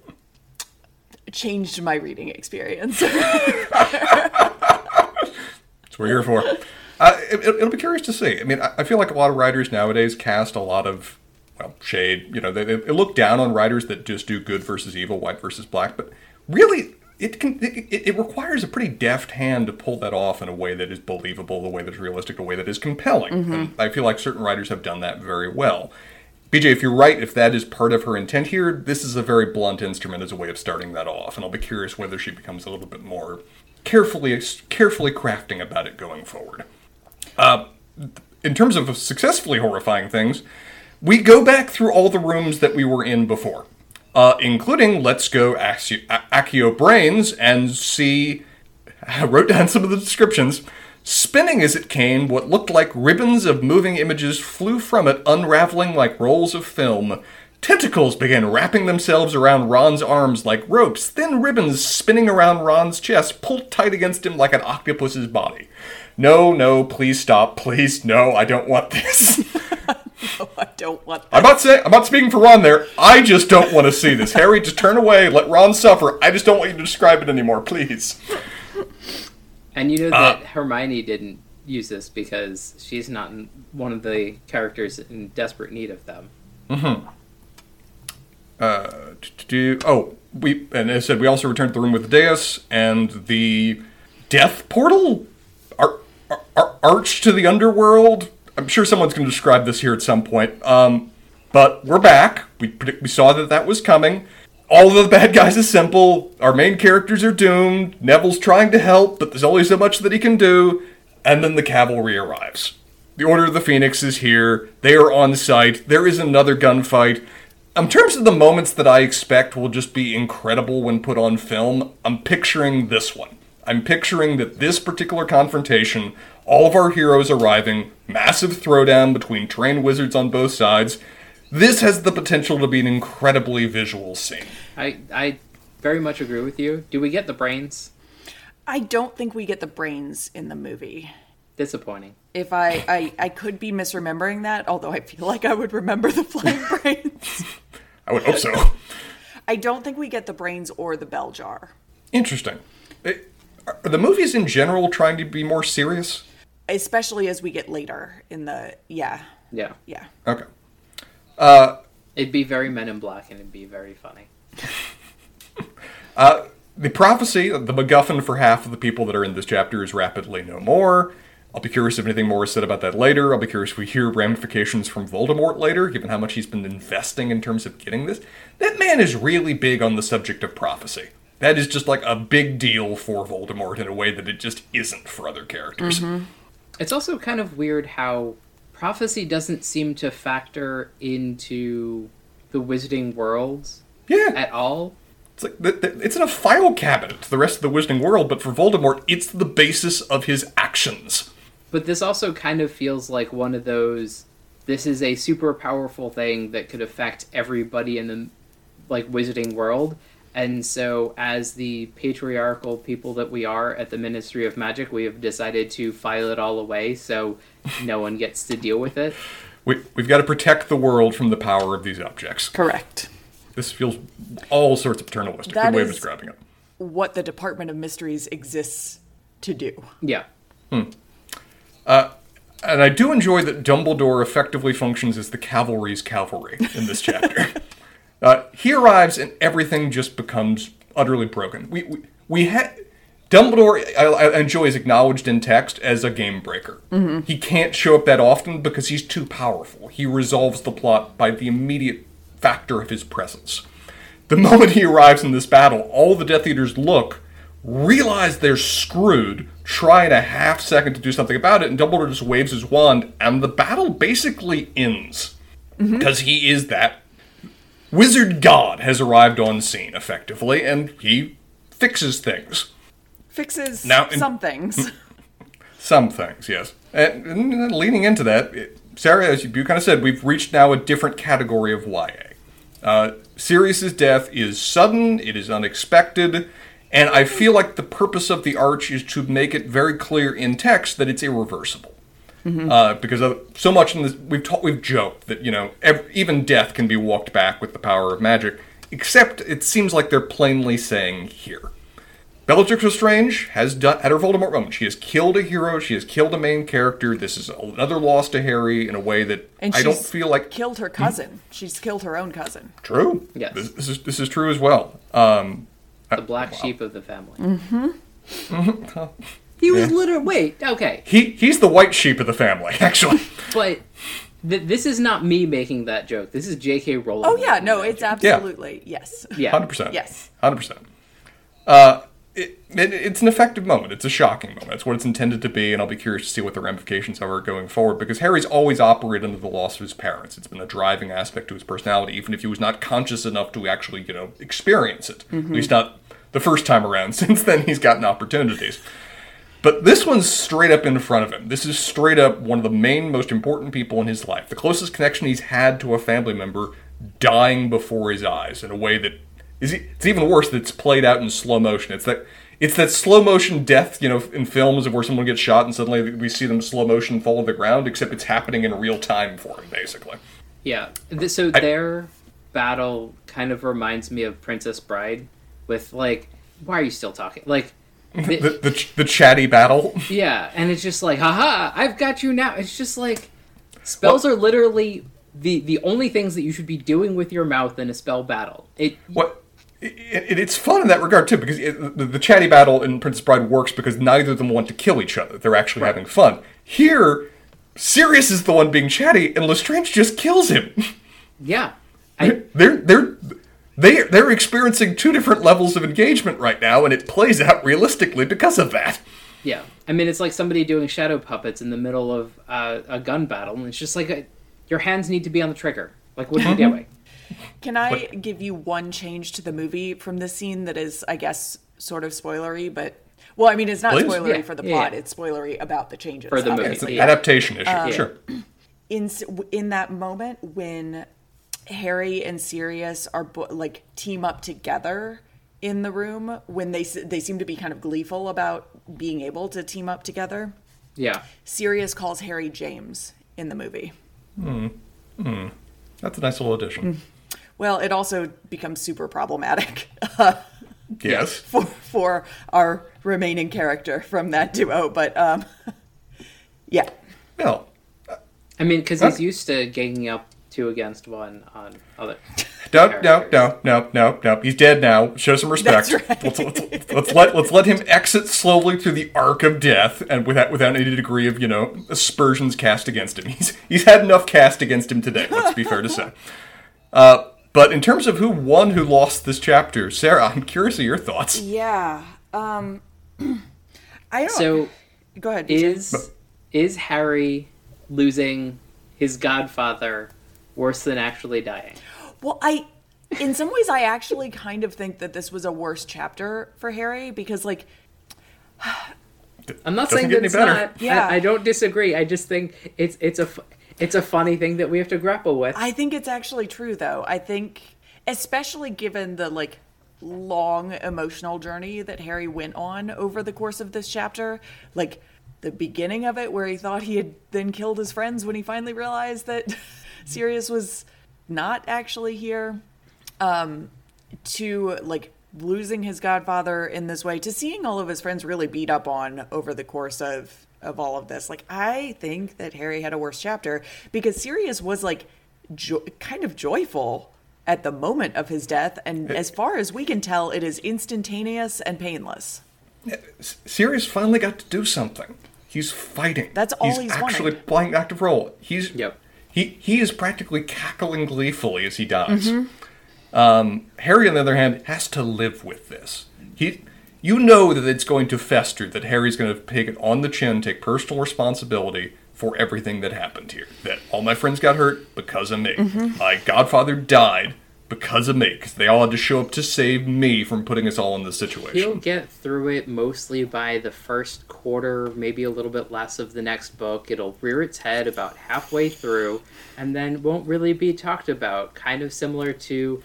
changed my reading experience. That's what we're here for. Uh, it, will be curious to see. I mean, I, I feel like a lot of writers nowadays cast a lot of well shade. You know, they, they look down on writers that just do good versus evil, white versus black. But really, it can it, it, requires a pretty deft hand to pull that off in a way that is believable, the way that's realistic, a way that is compelling. Mm-hmm. I feel like certain writers have done that very well. BJ, if you're right, if that is part of her intent here, this is a very blunt instrument as a way of starting that off, and I'll be curious whether she becomes a little bit more carefully carefully crafting about it going forward. Uh, in terms of successfully horrifying things, we go back through all the rooms that we were in before, uh, including Let's Go Accio, Accio Brains and see. I wrote down some of the descriptions. Spinning as it came, what looked like ribbons of moving images flew from it, unraveling like rolls of film. Tentacles began wrapping themselves around Ron's arms like ropes, thin ribbons spinning around Ron's chest, pulled tight against him like an octopus's body. No, no, please stop, please, no, I don't want this. no, I don't want this. I'm not saying I'm not speaking for Ron there. I just don't want to see this. Harry, just turn away, let Ron suffer. I just don't want you to describe it anymore, please. And you know that uh, Hermione didn't use this because she's not one of the characters in desperate need of them. Mm-hmm. Uh, oh, we and as I said, we also returned to the room with the dais and the death portal, ar- ar- arch to the underworld. I'm sure someone's going to describe this here at some point. Um, but we're back. We we saw that that was coming. All of the bad guys is simple. Our main characters are doomed. Neville's trying to help, but there's only so much that he can do. And then the cavalry arrives. The Order of the Phoenix is here. They are on site. There is another gunfight. In terms of the moments that I expect will just be incredible when put on film, I'm picturing this one. I'm picturing that this particular confrontation, all of our heroes arriving, massive throwdown between trained wizards on both sides, this has the potential to be an incredibly visual scene. I, I very much agree with you. Do we get the brains? I don't think we get the brains in the movie. Disappointing. If I, I, I could be misremembering that, although I feel like I would remember the flying brains. I would hope so. I don't think we get the brains or the bell jar. Interesting. It, are the movies in general trying to be more serious? Especially as we get later in the yeah. Yeah. Yeah. Okay. Uh, it'd be very Men in Black, and it'd be very funny. uh, the prophecy, the MacGuffin for half of the people that are in this chapter, is rapidly no more. I'll be curious if anything more is said about that later. I'll be curious if we hear ramifications from Voldemort later, given how much he's been investing in terms of getting this. That man is really big on the subject of prophecy. That is just like a big deal for Voldemort in a way that it just isn't for other characters. Mm-hmm. It's also kind of weird how prophecy doesn't seem to factor into the wizarding worlds yeah. at all. It's like the, the, it's in a file cabinet to the rest of the wizarding world, but for Voldemort, it's the basis of his actions. But this also kind of feels like one of those. This is a super powerful thing that could affect everybody in the like wizarding world, and so as the patriarchal people that we are at the Ministry of Magic, we have decided to file it all away so no one gets to deal with it. We, we've got to protect the world from the power of these objects. Correct. This feels all sorts of paternalistic. That Good way of describing it. What the Department of Mysteries exists to do. Yeah. Hmm. Uh, and I do enjoy that Dumbledore effectively functions as the cavalry's cavalry in this chapter. uh, he arrives and everything just becomes utterly broken. We we, we had Dumbledore. I, I, enjoy is acknowledged in text as a game breaker. Mm-hmm. He can't show up that often because he's too powerful. He resolves the plot by the immediate factor of his presence. The moment he arrives in this battle, all the Death Eaters look realize they're screwed, try in a half second to do something about it, and Dumbledore just waves his wand, and the battle basically ends. Because mm-hmm. he is that. Wizard God has arrived on scene, effectively, and he fixes things. Fixes now, in, some things. some things, yes. And, and leading into that, it, Sarah, as you, you kind of said, we've reached now a different category of YA. Uh, Sirius's death is sudden, it is unexpected, and I feel like the purpose of the arch is to make it very clear in text that it's irreversible. Mm-hmm. Uh, because of, so much in this, we've ta- we've joked that you know ev- even death can be walked back with the power of magic. Except it seems like they're plainly saying here, Bellatrix Lestrange has done at her Voldemort moment. She has killed a hero. She has killed a main character. This is another loss to Harry in a way that I don't feel like killed her cousin. Hmm? She's killed her own cousin. True. Yes. This, this is this is true as well. Um, the black wow. sheep of the family. Mm-hmm. mm-hmm. he was yeah. literally wait. Okay. He he's the white sheep of the family, actually. but Th- this is not me making that joke. This is J.K. Rowling. Oh yeah, no, it's joke. absolutely yes. yeah. Hundred percent. Yes. Hundred percent. Uh, it, it, it's an effective moment. It's a shocking moment. It's what it's intended to be, and I'll be curious to see what the ramifications are going forward. Because Harry's always operated under the loss of his parents. It's been a driving aspect to his personality, even if he was not conscious enough to actually, you know, experience it. At least not the first time around. Since then, he's gotten opportunities. But this one's straight up in front of him. This is straight up one of the main, most important people in his life. The closest connection he's had to a family member dying before his eyes in a way that is it's even worse that it's played out in slow motion. It's that it's that slow motion death, you know, in films of where someone gets shot and suddenly we see them slow motion fall to the ground, except it's happening in real time for him, basically. Yeah. So their battle kind of reminds me of Princess Bride, with like, why are you still talking? Like, The the, the chatty battle. yeah, and it's just like, haha, I've got you now. It's just like spells are literally the the only things that you should be doing with your mouth in a spell battle. It What? It, it, it's fun in that regard too, because it, the, the chatty battle in Princess Bride works because neither of them want to kill each other. They're actually having fun. Here, Sirius is the one being chatty, and Lestrange just kills him. yeah. I they're they're they they're experiencing two different levels of engagement right now, and it plays out realistically because of that. yeah. I mean, it's like somebody doing shadow puppets in the middle of uh, a gun battle, and it's just like uh your hands need to be on the trigger. Like, what are you doing? Can I give you one change to the movie from this scene that is, I guess, sort of spoilery, but well, I mean, it's not Please. spoilery Yeah, for the plot; yeah. it's spoilery about the changes For the movie. It's an Yeah. adaptation issue, sure. in in that moment when Harry and Sirius are bo- like team up together in the room when they they seem to be kind of gleeful about being able to team up together. Yeah. Sirius calls Harry James in the movie. Mhm. That's a nice little addition. Well, it also becomes super problematic Yes. for for our remaining character from that duo, but um yeah. Well, I mean, because he's used to ganging up two against one on other. no, no, characters. no, no, no, no. He's dead now. Show some respect. That's right. Let's, let's, let's let let's let him exit slowly through the arc of death, and without without any degree of you know aspersions cast against him. He's he's had enough cast against him today. Let's be fair to say. Uh, but in terms of who won, who lost this chapter, Sarah, I'm curious of your thoughts. Yeah. Um I don't So go ahead. Is is Harry losing his godfather worse than actually dying? Well, I, in some ways, I actually kind of think that this was a worse chapter for Harry because, like, I'm not Doesn't saying that it's better. not. Yeah. I, I don't disagree. I just think it's it's a it's a funny thing that we have to grapple with. I think it's actually true, though. I think, especially given the, like, long emotional journey that Harry went on over the course of this chapter, like, the beginning of it, where he thought he had then killed his friends when he finally realized that Sirius was not actually here. um, to like losing his godfather in this way to seeing all of his friends really beat up on over the course of of all of this like i think that harry had a worse chapter because sirius was like jo- kind of joyful at the moment of his death and as far as we can tell it is instantaneous and painless Sirius finally got to do something. He's fighting. That's all he's actually wanted. playing an active role. He's Yep. He he is practically cackling gleefully as he dies. Um, Harry, on the other hand, has to live with this. He, you know that it's going to fester. That Harry's going to take it on the chin, take personal responsibility for everything that happened here. That all my friends got hurt because of me. My godfather died because of me. Because they all had to show up to save me from putting us all in this situation. He'll get through it mostly by the first quarter, maybe a little bit less of the next book. It'll rear its head about halfway through, and then won't really be talked about. Kind of similar to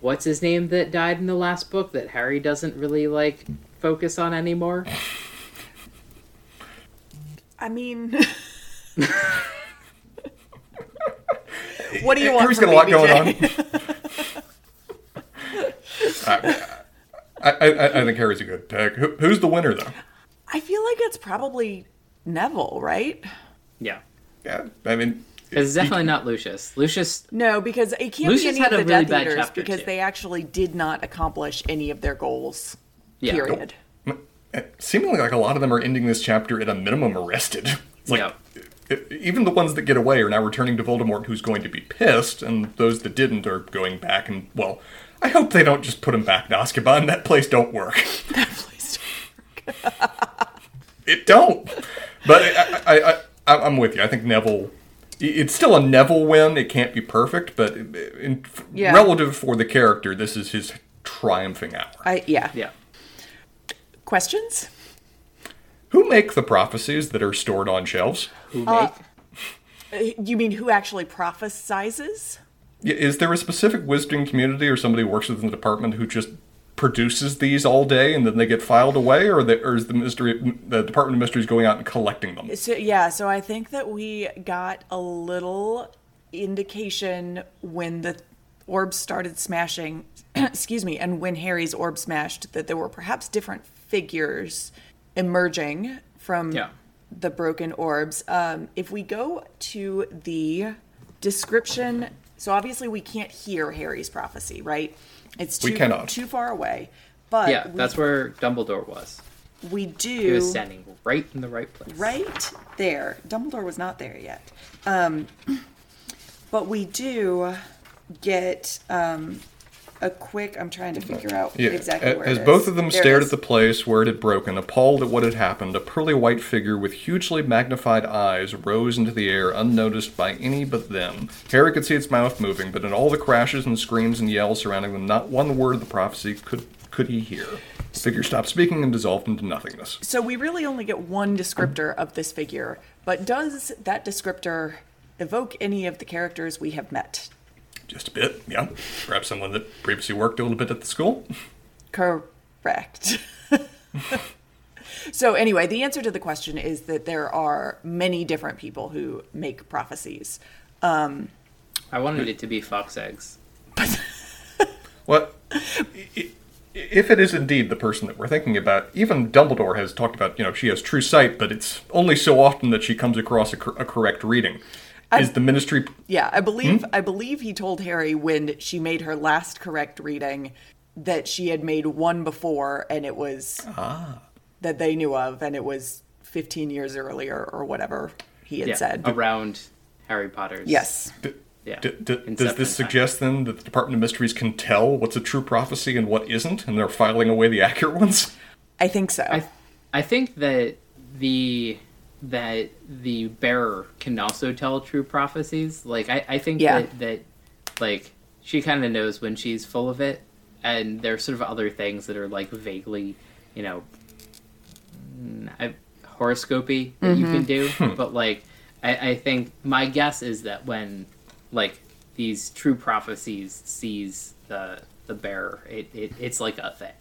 what's his name that died in the last book that Harry doesn't really like focus on anymore. i mean what do you want Harry's from got a me, lot going on. I, I, I think Harry's a good pick. Who, who's the winner, though? i feel like it's probably neville right Yeah. Yeah, I mean, It's definitely not Lucius. Lucius, No, because it can't Lucius be any had of a the really Death bad Eaters chapter, because too. they actually did not accomplish any of their goals. Yeah. Period. Eh, seemingly like a lot of them are ending this chapter at a minimum arrested. It's like Yeah. Even the ones that get away are now returning to Voldemort, who's going to be pissed, and those that didn't are going back and well. I hope they don't just put him back in Azkaban. That place don't work. Please It don't. But I, I, I, I, I'm with you. I think Neville. It's still a Neville win. It can't be perfect, but in, Yeah. relative for the character, this is his triumphing hour. I yeah. Yeah. Questions? Who make the prophecies that are stored on shelves? Who make? Uh, You mean who actually prophesizes? Yeah, Is there a specific wizarding community or somebody who works within the department who just produces these all day and then they get filed away, or, the, or is the mystery the Department of Mysteries going out and collecting them? So yeah, so I think that we got a little indication when the orbs started smashing, excuse me, and when Harry's orb smashed that there were perhaps different figures emerging from Yeah. The broken orbs. Um, if we go to the description, so obviously we can't hear Harry's prophecy, right? It's too We cannot. too far away. But yeah, we, that's where Dumbledore was. we do He was standing right in the right place. right there. Dumbledore was not there yet. Um, but we do get um, a quick. I'm trying to figure out Yeah, exactly where as it both of them There stared at the place where it had broken, appalled at what had happened, a pearly white figure with hugely magnified eyes rose into the air unnoticed by any but them. Harry could see its mouth moving, but in all the crashes and screams and yells surrounding them, not one word of the prophecy could could he hear. The figure stopped speaking and dissolved into nothingness. So we really only get one descriptor of this figure, but does that descriptor evoke any of the characters we have met? Just a bit, yeah. Perhaps someone that previously worked a little bit at the school. Correct. so anyway, the answer to the question is that there are many different people who make prophecies. Um, I wanted it to be fox eggs. What? i- If it is indeed the person that we're thinking about, even Dumbledore has talked about, you know, she has true sight, but it's only so often that she comes across a, cor- a correct reading. Is the ministry. Yeah, I Hmm? believe I believe he told Harry when she made her last correct reading that she had made one before and it was Ah. that they knew of and it was 15 years earlier or whatever he had Yeah, said. around Harry Potter's. yes. Yeah. D- d- does Inception this time. suggest then that the Department of Mysteries can tell what's a true prophecy and what isn't, and they're filing away the accurate ones? I think so. I I think that the that the bearer can also tell true prophecies. Like I, I think Yeah. that that like she kind of knows when she's full of it, and there's sort of other things that are like vaguely, you know, I, horoscopy that you can mm-hmm. do. Hmm. but like I, I think my guess is that when like these true prophecies sees the the bearer, it, it it's like a thing.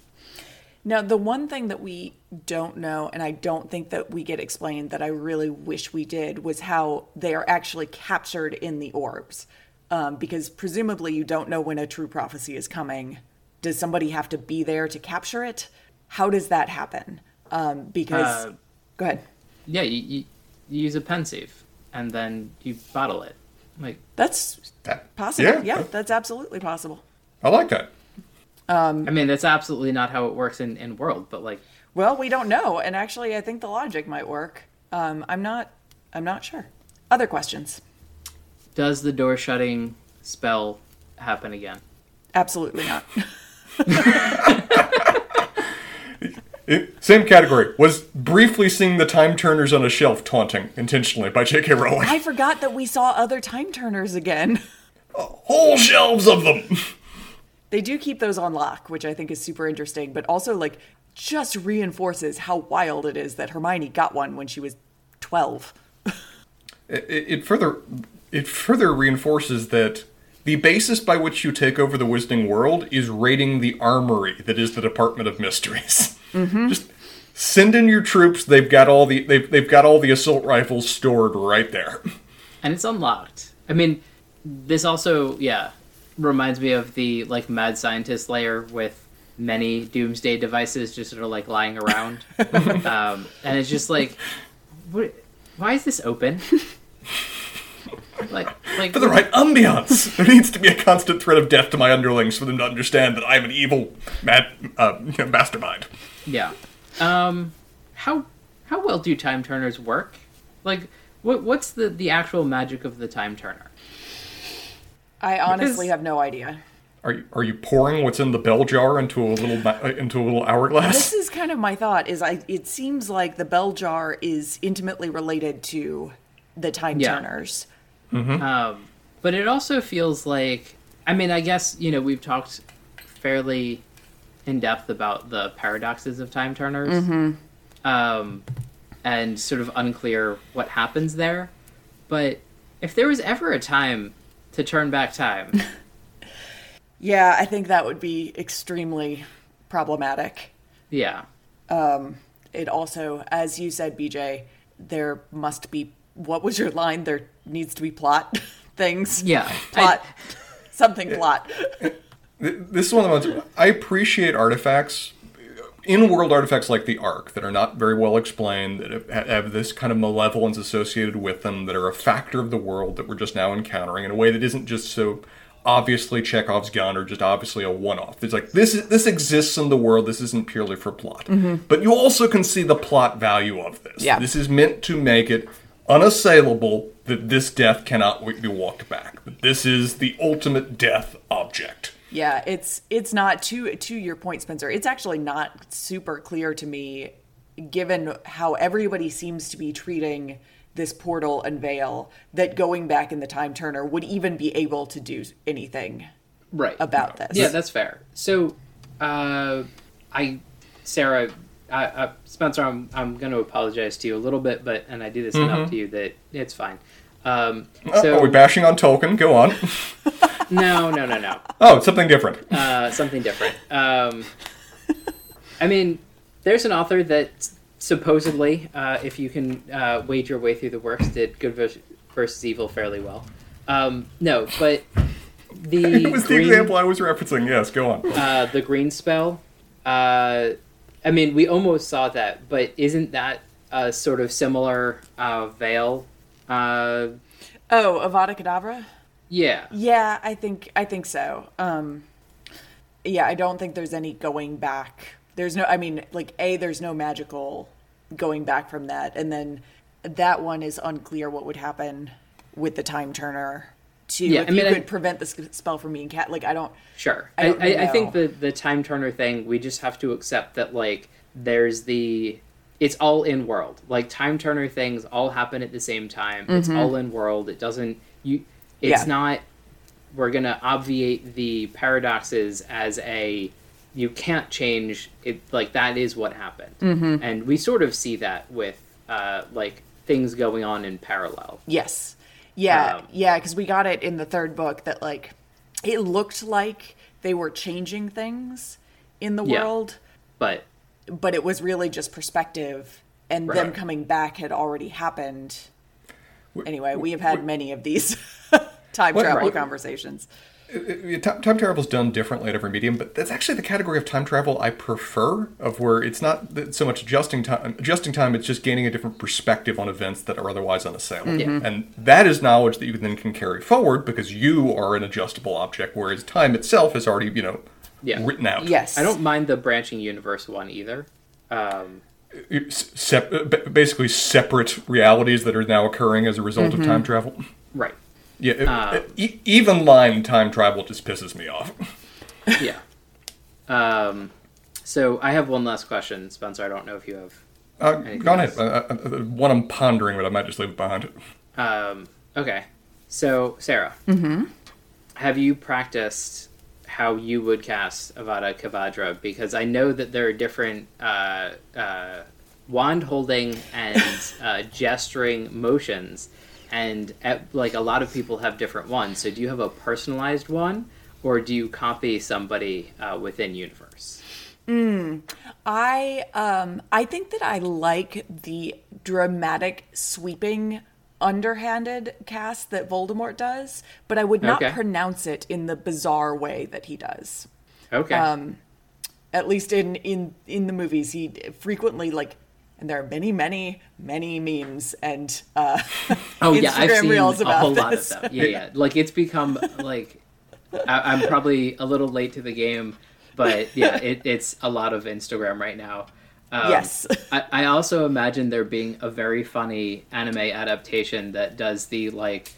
Now, the one thing that we don't know, and I don't think that we get explained that I really wish we did, was how they are actually captured in the orbs. Um, because presumably you don't know when a true prophecy is coming. Does somebody have to be there to capture it? How does that happen? Um, because, Uh, go ahead. Yeah, you, you, you use a pensieve and then you bottle it. Like, That's That, possible. Yeah, Yeah, that's absolutely possible. I like that. I mean, that's absolutely not how it works in, in World, but like, Well, we don't know, and actually, I think the logic might work. Um, I'm not. I'm not sure. Other questions? does the door shutting spell happen again? Absolutely not. It- same category. Was briefly seeing the time turners on a shelf taunting intentionally by J.K. Rowling. I forgot that we saw other time turners again. Whole shelves of them. They do keep those on lock, which I think is super interesting, but also like just reinforces how wild it is that Hermione got one when she was 12. It, it further it further reinforces that the basis by which you take over the Wizarding World is raiding the armory that is the Department of Mysteries. Mm-hmm. Just send in your troops. They've got all the they've they've got all the assault rifles stored right there. And it's unlocked. I mean, this also, yeah, reminds me of the like mad scientist layer with many doomsday devices just sort of like lying around. um, and it's just like, what, why is this open? like, like For the right ambiance, there needs to be a constant threat of death to my underlings for them to understand that I'm an evil mad uh, mastermind. Yeah. Um how how well do time turners work? Like What what's the the actual magic of the time turner? I honestly Because- have no idea. Are you, are you pouring what's in the bell jar into a little uh, into a little hourglass? This is kind of my thought. Is I? It seems like the bell jar is intimately related to the time Yeah. turners. Um, but it also feels like, I mean, I guess you know we've talked fairly in depth about the paradoxes of time turners, um, and sort of unclear what happens there. But if there was ever a time to turn back time, Yeah, I think that would be extremely problematic. yeah, Um, It also, as you said, BJ, there must be. What was your line? There needs to be plot things. yeah, plot. Something plot. This is one of the ones I appreciate artifacts, in-world artifacts like the Ark that are not very well explained, that have, this kind of malevolence associated with them, that are a factor of the world that we're just now encountering in a way that isn't just so obviously Chekhov's gun or just obviously a one-off. It's like this is, this exists in the world. This isn't purely for plot, mm-hmm. but you also can see the plot value of this. Yeah. This is meant to make it unassailable that this death cannot be walked back. That this is the ultimate death object. Yeah, it's it's not to to your point, Spencer. It's actually not super clear to me, given how everybody seems to be treating this portal and veil, that going back in the time turner would even be able to do anything right about this. Yeah, that's fair. So, uh, I, Sarah, I, I, Spencer, I'm I'm going to apologize to you a little bit, but and I do this enough to you that it's fine. Um, Uh, so are we bashing on Tolkien? Go on. no, no, no, no, Oh, it's something different. uh, something different. Um, I mean, there's an author that supposedly, uh, if you can uh, wade your way through the works, did good versus evil fairly well. Um, no, but the it was the example I was referencing. Yes, go on. uh, the green spell. Uh, I mean, we almost saw that, but isn't that a sort of similar uh, veil? Uh, Oh, Avada Kedavra. Yeah, Yeah, I think I think so. Um, yeah, I don't think there's any going back. There's no. I mean, like a there's no magical going back from that, and then that one is unclear what would happen with the time turner. to Yeah, if I mean, you I- could prevent the spell from being cat. Like I don't. sure. I I, don't I, I think the the time turner thing, we just have to accept that like there's the it's all in world. Like time turner things all happen at the same time. It's all in world. It doesn't you. It's. Yeah. not. We're gonna obviate the paradoxes as a you can't change it. Like that is what happened, Mm-hmm. and we sort of see that with uh, like things going on in parallel. Yes. Yeah, Um, yeah, because we got it in the third book that like it looked like they were changing things in the Yeah. world, But but it was really just perspective, and them coming back had already happened. Anyway, we have had many of these time What- travel right. conversations. Uh, Time, time travel is done differently at every medium, but that's actually the category of time travel I prefer. Of where it's not so much adjusting time, adjusting time. It's just gaining a different perspective on events that are otherwise unassailable, Yeah. and that is knowledge that you then can carry forward because you are an adjustable object, whereas time itself is already you know Yeah. written out. Yes, I don't mind the branching universe one either. Um, It's sep- basically separate realities that are now occurring as a result of time travel. right. Yeah, it- Uh, e- even line time travel just pisses me off. yeah. Um, so I have one last question, Spencer. I don't know if you have. Uh, Anything go ahead. Uh, uh, uh, one I'm pondering, but I might just leave it behind. Um, okay. So Sarah, have you practiced how you would cast Avada Kedavra? Because I know that there are different uh, uh, wand holding and uh, gesturing motions, and uh, like a lot of people have different ones. So do you have a personalized one, or do you copy somebody uh, within universe? I um I think that I like the dramatic sweeping underhanded cast that Voldemort does, but I would not Okay. pronounce it in the bizarre way that he does. Okay. Um, At least in in in the movies, he frequently like, and there are many, many, many memes and uh, Oh yeah, I've Instagram seen reels a about whole lot of this. them. Yeah, yeah. Like it's become like I, I'm probably a little late to the game, but yeah, it, it's a lot of Instagram right now. Um, Yes. I, I also imagine there being a very funny anime adaptation that does the like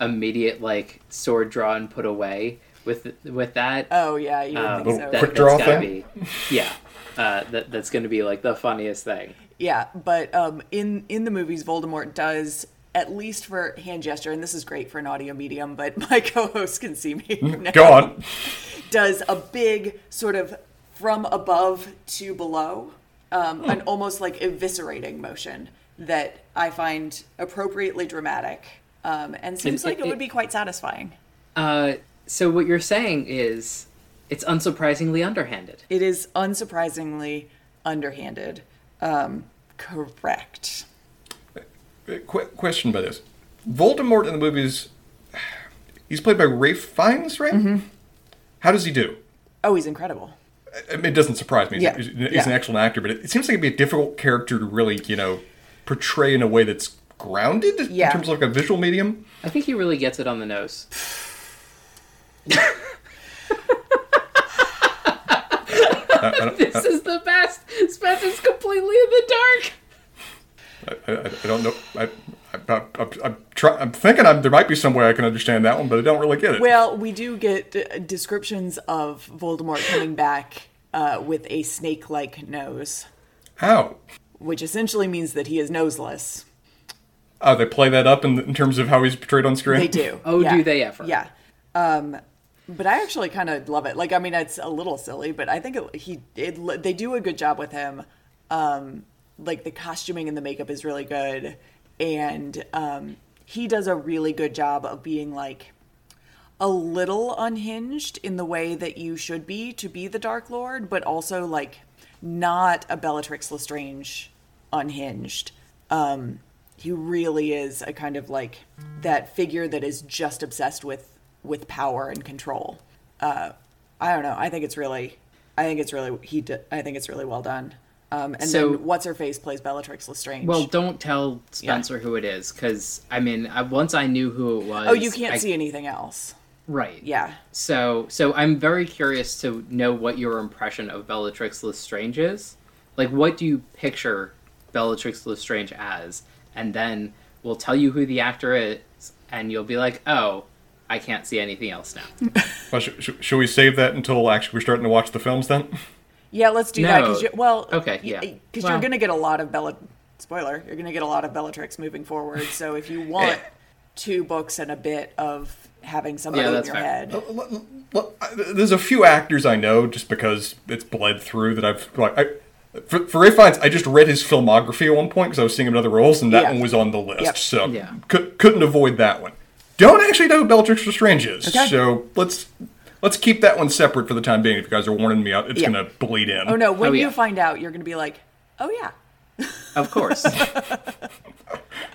immediate like sword draw and put away with with that. Oh yeah, you would Um, think so. that, quick draw that's gotta thing? Be, yeah, uh, that that's going to be like the funniest thing. Yeah, but um, in in the movies, Voldemort does at least for hand gesture, and this is great for an audio medium, but my co-host can see me. now, Go on. Does a big sort of from above to below, um, an almost like eviscerating motion that I find appropriately dramatic, um, and seems It- like it, it- would be quite satisfying. Uh, so what you're saying is it's unsurprisingly underhanded. It is unsurprisingly underhanded. Um, correct. Qu- question about this: Voldemort in the movies, he's played by Ralph Fiennes, right? Mm-hmm. How does he do? Oh, he's incredible. I mean, it doesn't surprise me. He's, Yeah. he's, he's Yeah. an excellent actor, but it, it seems like it'd be a difficult character to really, you know, portray in a way that's grounded Yeah. in terms of like a visual medium. I think he really gets it on the nose. this is the best. Spencer's completely in the dark. I, I, I don't know. I, I, I, I'm, try, I'm thinking I'm, there might be some way I can understand that one, but I don't really get it. Well, we do get uh, descriptions of Voldemort coming back uh, with a snake-like nose, How? which essentially means that he is noseless. Oh, they play that up in, in terms of how he's portrayed on screen. They do. Oh, yeah. do they ever? Yeah. Um, but I actually kind of love it. Like, I mean, it's a little silly, but I think it, he it, they do a good job with him. Um, like the costuming and the makeup is really good, and um, he does a really good job of being like a little unhinged in the way that you should be to be the Dark Lord, but also like not a Bellatrix Lestrange unhinged. Um, he really is a kind of like that figure that is just obsessed with with power and control. Uh, I don't know. I think it's really, I think it's really he. d- I think it's really well done. Um, and So- then what's her face plays Bellatrix Lestrange. Well, don't tell Spencer who it is, because I mean, I, once I knew who it was. oh, you can't I- see anything else. Right. Yeah. So, so I'm very curious to know what your impression of Bellatrix Lestrange is. Like, what do you picture Bellatrix Lestrange as? And then we'll tell you who the actor is, and you'll be like, "Oh, I can't see anything else now." Well, sh- sh- should we save that until actually we're starting to watch the films then? Yeah, let's do that. 'cause No. you, well, Okay, yeah. because Well- you're going to get a lot of Bella. Spoiler: You're going to get a lot of Bellatrix moving forward. So if you want two books and a bit of having somebody Yeah, in your fair. head, Well, I- there's a few actors I know just because it's bled through that I've like. I, for, for Ralph Fiennes, I just read his filmography at one point because I was seeing him in other roles, and that Yeah. one was on the list, Yep. so Yeah. cou- couldn't avoid that one. Don't actually know who Bellatrix Lestrange is, Okay. so let's let's keep that one separate for the time being. If you guys are warning me out, it's Yeah. gonna bleed in. oh no, when Oh, you find out, you're going to be like, oh yeah, of course.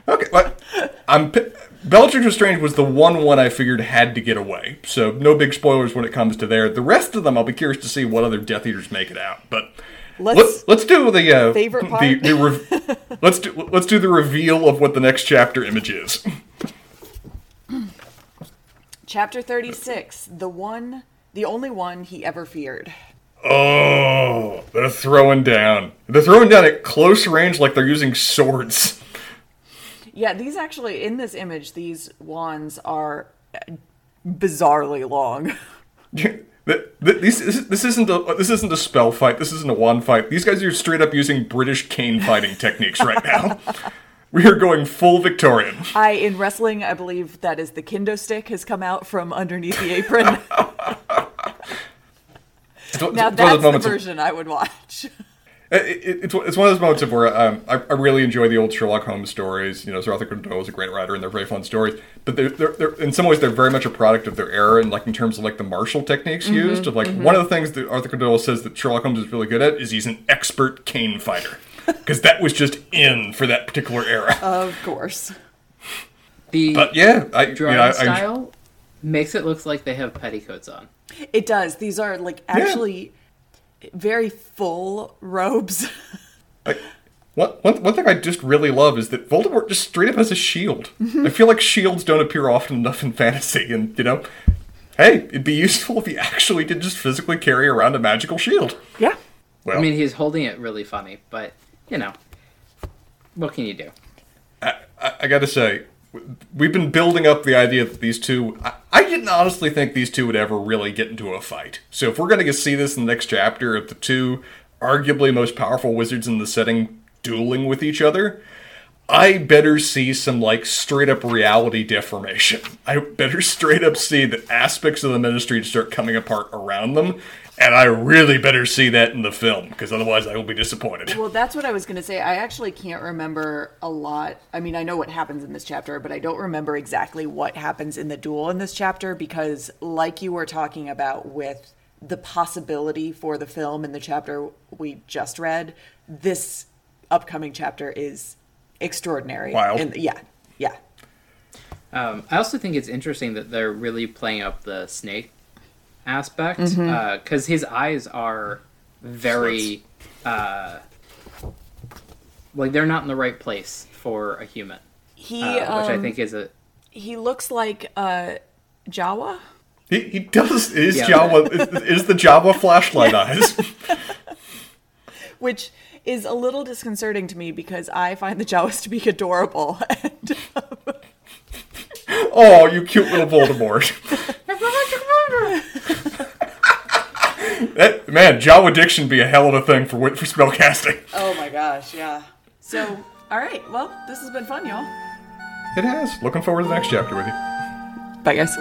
Okay, but I'm pi- Bellatrix Lestrange was the one one I figured had to get away. So no big spoilers when it comes to there. The rest of them, I'll be curious to see what other Death Eaters make it out. But Let's- let's let's do the uh, Favorite The, the re- let's do let's do the reveal of what the next chapter image is. Chapter thirty-six, the one, the only one he ever feared. Oh, they're throwing down. They're throwing down at close range like they're using swords. Yeah, these actually in this image, these wands are bizarrely long. Th- th- This, this, this isn't a this isn't a spell fight. This isn't a wand fight. These guys are straight up using British cane fighting techniques right now. We are going full Victorian. I in wrestling, I believe that is the kendo stick has come out from underneath the apron. It's now it's that's the moments of- version I would watch. It, it, it's, it's one of those moments of where um, I, I really enjoy the old Sherlock Holmes stories. You know, Sir Arthur Conan Doyle is a great writer, and they're very fun stories. But they're, they're, they're in some ways they're very much a product of their era, and like in terms of like the martial techniques Mm-hmm, used. Of like one of the things that Arthur Conan Doyle says that Sherlock Holmes is really good at is he's an expert cane fighter, because that was just in for that particular era. Of course. The but yeah, I you drawing know, I, I, style makes it look like they have petticoats on. It does. These are like actually very full robes. Like, one, one, one thing I just really love is that Voldemort just straight up has a shield. Mm-hmm. I feel like shields don't appear often enough in fantasy, and, you know, hey, it'd be useful if he actually did just physically carry around a magical shield. yeah. Well, I mean, he's holding it really funny, but you know, what can you do? I, I, I got to say, we've been building up the idea that these two. I, I didn't honestly think these two would ever really get into a fight. So if we're to see this in the next chapter of the two arguably most powerful wizards in the setting dueling with each other, I better see some like straight up reality deformation. I better straight up see that aspects of the ministry start coming apart around them, and I really better see that in the film because otherwise I will be disappointed. Well, that's what I was going to say. I actually can't remember a lot. I mean, I know what happens in this chapter, but I don't remember exactly what happens in the duel in this chapter because, like you were talking about with the possibility for the film in the chapter we just read, this upcoming chapter is extraordinary. Wild. And yeah, yeah. Um, I also think it's interesting that they're really playing up the snake aspect because his eyes are very uh, like they're not in the right place for a human, He, uh, which I um, think is a he looks like uh, Jawa. He, he does. is Yeah. Jawa. it is the Jawa flashlight eyes. which is a little disconcerting to me because I find the Jawas to be adorable. And, Oh, you cute little Voldemort. that, man, Jawa diction be a hell of a thing for wi- for spellcasting. oh my gosh, yeah. So, all right, well, this has been fun, y'all. It has. Looking forward to the next chapter with you. Bye, guys.